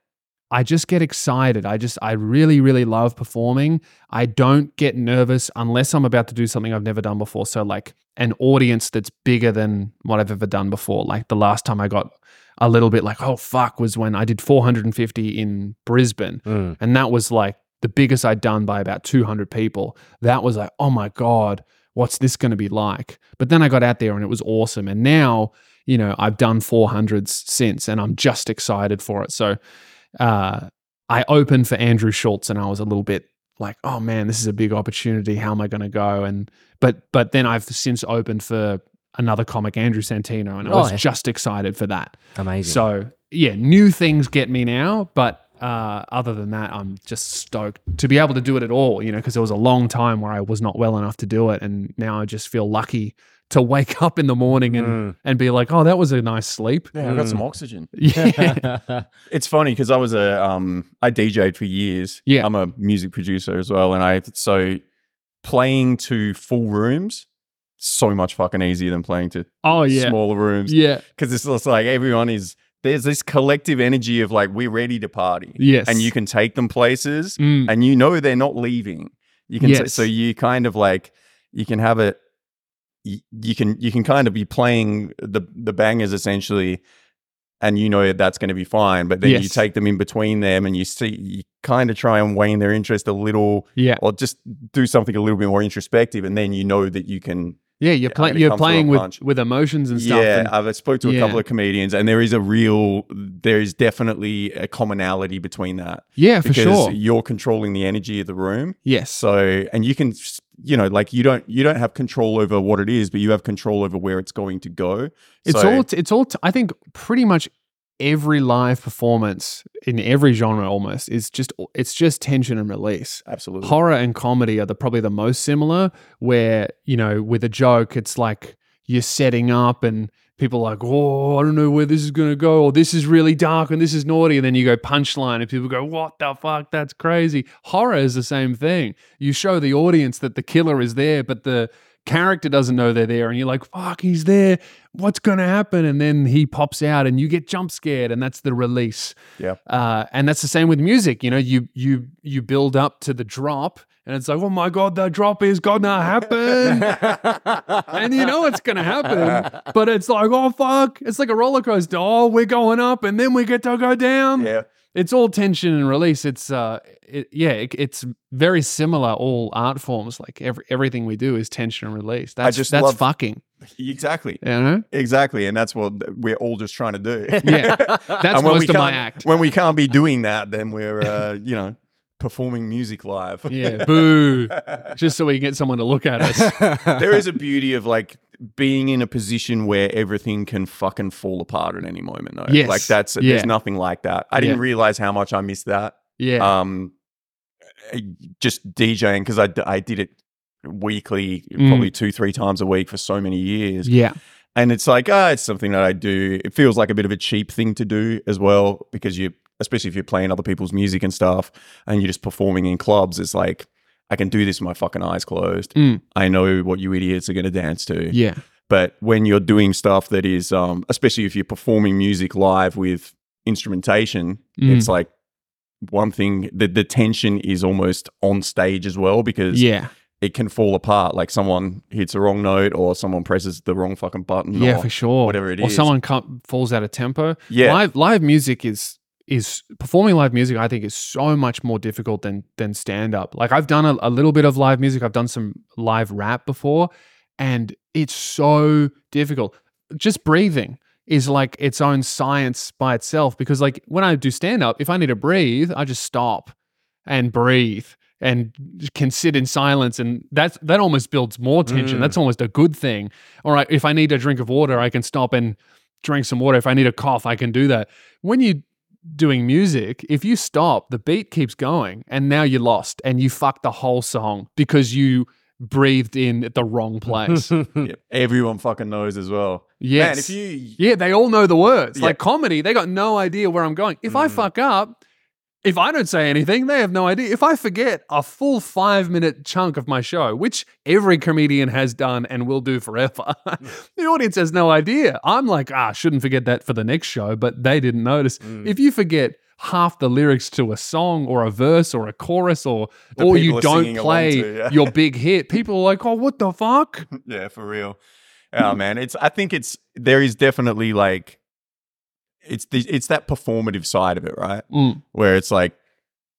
I just get excited. I just, I really, really love performing. I don't get nervous unless I'm about to do something I've never done before. So, like an audience that's bigger than what I've ever done before. Like the last time I got a little bit like, oh, fuck, was when I did 450 in Brisbane. Mm. And that was like the biggest I'd done by about 200 people. That was like, oh my God, what's this going to be like? But then I got out there and it was awesome. And now, you know, I've done 400s since and I'm just excited for it. So uh, I opened for Andrew Schulz and I was a little bit like, oh man, this is a big opportunity. How am I going to go? And, but, but then I've since opened for another comic, Andrew Santino, and I Oh, was yeah. just excited for that. amazing So yeah, new things get me now, but uh, other than that, I'm just stoked to be able to do it at all. You know, because there was a long time where I was not well enough to do it, and now I just feel lucky to wake up in the morning and Mm. and be like, oh, that was a nice sleep. Yeah, I got some oxygen. Yeah, It's funny because I was a um I DJ'd for years. Yeah. I'm a music producer as well, and I so playing to full rooms so much fucking easier than playing to oh yeah, smaller rooms yeah, because it's just like everyone is there's this collective energy of like we're ready to party yes, and you can take them places Mm, and you know they're not leaving. You can Yes. so you kind of like you can have it. You, you can you can kind of be playing the the bangers essentially, and you know that's going to be fine. But then you take them in between them, and you see you kind of try and wane their interest a little, yeah, or just do something a little bit more introspective, and then you know that you can. Yeah. You're. You're come through a playing with punch. with emotions and stuff. Yeah, and- I've spoke to a Yeah. couple of comedians, and there is a real, there is definitely a commonality between that yeah, for sure. you're controlling the energy of the room. Yes. So, and you can, you know, like you don't you don't have control over what it is, but you have control over where it's going to go. It's So- all. It's all. I think pretty much every live performance in every genre almost is just. It's just tension and release. absolutely. Horror and comedy are the probably the most similar. Where you know, with a joke, it's like you're setting up and. People are like, oh, I don't know where this is going to go, or this is really dark and this is naughty. And then you go punchline, and people go, what the fuck? That's crazy. Horror is the same thing. You show the audience that the killer is there, but the character doesn't know they're there and you're like fuck he's there. What's going to happen? And then he pops out and you get jump scared and that's the release. Yeah. uh, and that's the same with music you know you you you build up to the drop and it's like oh my god the drop is gonna happen. And you know it's gonna happen but it's like oh fuck. It's like a roller coaster. Oh we're going up and then we get to go down. Yeah, it's all tension and release. It's uh, it, yeah, it, it's very similar. All art forms, like every, everything we do, is tension and release. That's just that's love- fucking. exactly, You know? exactly, and that's what we're all just trying to do. Yeah, that's most of my can't- act. When we can't be doing that, then we're uh, you know performing music live. Yeah, boo. Just so we can get someone to look at us. there is a beauty of like being in a position where everything can fucking fall apart at any moment though. Yes. Like that's Yeah. there's nothing like that. I didn't Yeah. realize how much I missed that. Yeah, Um just DJing because I, I did it weekly, Mm. probably two, three times a week for so many years. yeah, And it's like, ah, it's something that I do. It feels like a bit of a cheap thing to do as well because you, especially if you're playing other people's music and stuff and you're just performing in clubs, it's like, I can do this with my fucking eyes closed. Mm. I know what you idiots are going to dance to. yeah, But when you're doing stuff that is, um, especially if you're performing music live with instrumentation, Mm. it's like one thing. The the tension is almost on stage as well because Yeah. it can fall apart. Like someone hits a wrong note or someone presses the wrong fucking button. Yeah, or for sure. whatever it or is. someone come, falls out of tempo. Yeah. Live live music is is performing live music. I think is so much more difficult than than stand up. Like I've done a, a little bit of live music. I've done some live rap before, and it's so difficult. Just breathing is like its own science by itself. Because like when I do stand up, if I need to breathe, I just stop and breathe and can sit in silence and that's that almost builds more tension Mm. that's almost a good thing all right if i need a drink of water i can stop and drink some water if i need a cough i can do that when you're doing music if you stop the beat keeps going and now you're lost and you fuck the whole song because you breathed in at the wrong place Yeah, everyone fucking knows as well. yes Man, if you yeah, they all know the words. Yeah. Like comedy, they got no idea where I'm going. If I Mm. fuck up, if I don't say anything, they have no idea. If I forget a full five minute chunk of my show, which every comedian has done and will do forever, the audience has no idea. I'm like, ah, shouldn't forget that for the next show, but they didn't notice. Mm. If you forget half the lyrics to a song or a verse or a chorus or The or you don't play to, yeah. your big hit, people are like, oh, what the fuck? yeah, for real. Oh man, it's I think it's there is definitely like it's the it's that performative side of it, right? Mm, Where it's like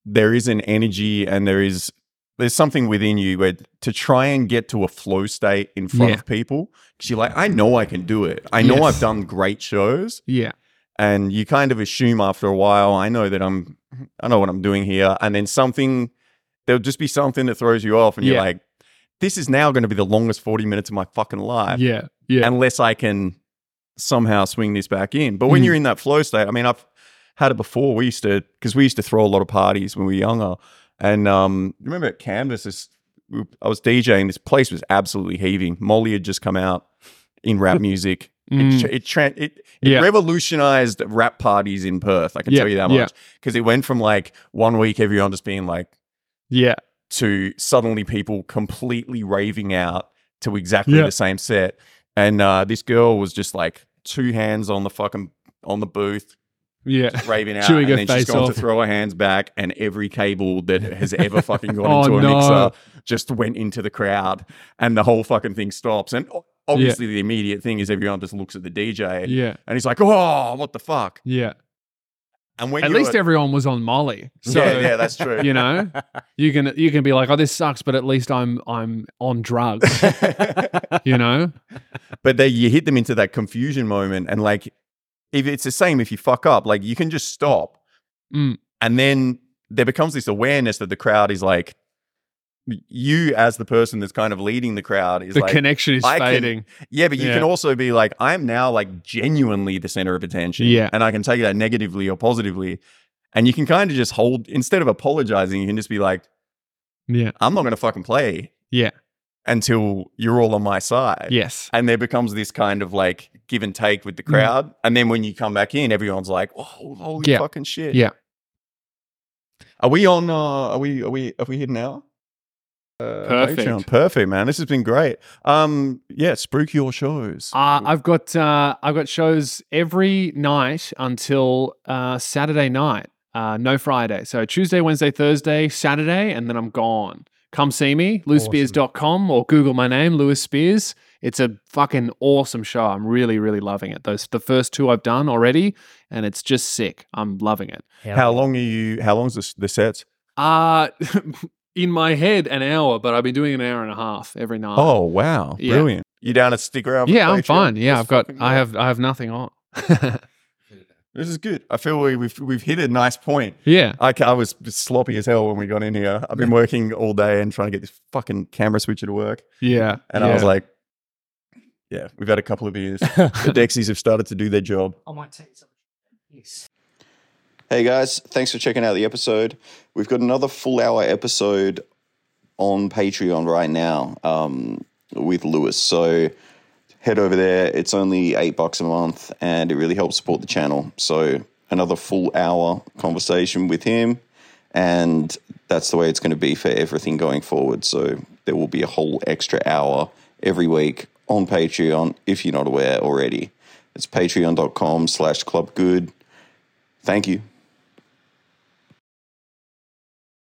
there is an energy and there is there's something within you where to try and get to a flow state in front Yeah. of people because you're like, I know I can do it. I know Yes. I've done great shows, yeah. and you kind of assume after a while, I know that I'm, I know what I'm doing here, and then something, there'll just be something that throws you off, and you're like, this is now going to be the longest 40 minutes of my fucking life, Yeah. Yeah. unless I can somehow swing this back in. But when Mhm. you're in that flow state, I mean, I've had it before. We used to, because we used to throw a lot of parties when we were younger, and um, remember at Canvas, this, I was DJing. This place was absolutely heaving. Molly had just come out in rap music. Mm. It, tra- it, tra- it, it Yeah. revolutionized rap parties in Perth. I can Yeah, tell you that much because it went from like one week everyone just being like yeah. to suddenly people completely raving out to exactly Yeah. the same set. And uh, this girl was just like two hands on the fucking on the booth, Yeah. raving out, Chewing and then she's gone off. to throw her hands back, and every cable that has ever fucking gone Oh, into a no. mixer just went into the crowd, and the whole fucking thing stops. And obviously, the immediate thing is everyone just looks at the DJ, Yeah. and he's like, "Oh, what the fuck?" Yeah. And when At least everyone was on Molly. So yeah, yeah, that's true. you know, you can you can be like, oh, this sucks, but at least I'm I'm on drugs. you know? but then you hit them into that confusion moment and like if it's the same if you fuck up like you can just stop Mm. and then there becomes this awareness that the crowd is like you as the person that's kind of leading the crowd is The like connection is I can- fading. yeah but you Yeah. can also be like i'm now like genuinely the center of attention Yeah. and i can take that negatively or positively and you can kind of just hold instead of apologizing you can just be like Yeah. i'm not going to fucking play Yeah. until you're all on my side Yes. and there becomes this kind of like give and take with the crowd. And then when you come back in, everyone's like, "Oh, holy Yeah. fucking shit!" Yeah. Are we on? Uh, are we? Are we? Have we hit now? Uh, Perfect. Patreon. Perfect, man. This has been great. Um, yeah, spook your shows. Uh, I've got uh, I've got shows every night until uh, Saturday night. Uh, no Friday. So Tuesday, Wednesday, Thursday, Saturday, and then I'm gone. Come see me, lewspears.com or Google my name, Lewis Spears. It's a fucking awesome show. I'm really, really loving it. Those the first two I've done already, and it's just sick. I'm loving it. how long are you? How long's the, the sets? Uh in my head an hour, but I've been doing an hour and a half every night. Oh wow, Yeah. brilliant! You down to stick around? yeah, I'm fine. Yeah, I've got I have I have nothing on. This is good. I feel we, we've we've hit a nice point. yeah. I, I was sloppy as hell when we got in here. I've been working all day and trying to get this fucking camera switcher to work. Yeah. And I was like, yeah, we've had a couple of years. the Dexies have started to do their job. I might take some. Yes. Hey guys, thanks for checking out the episode. We've got another full hour episode on Patreon right now um, with Lewis. So head over there. It's only eight bucks a month and it really helps support the channel. So another full hour conversation with him. And that's the way it's going to be for everything going forward. So there will be a whole extra hour every week on Patreon if you're not aware already. It's patreon.com slash clubgood. Thank you.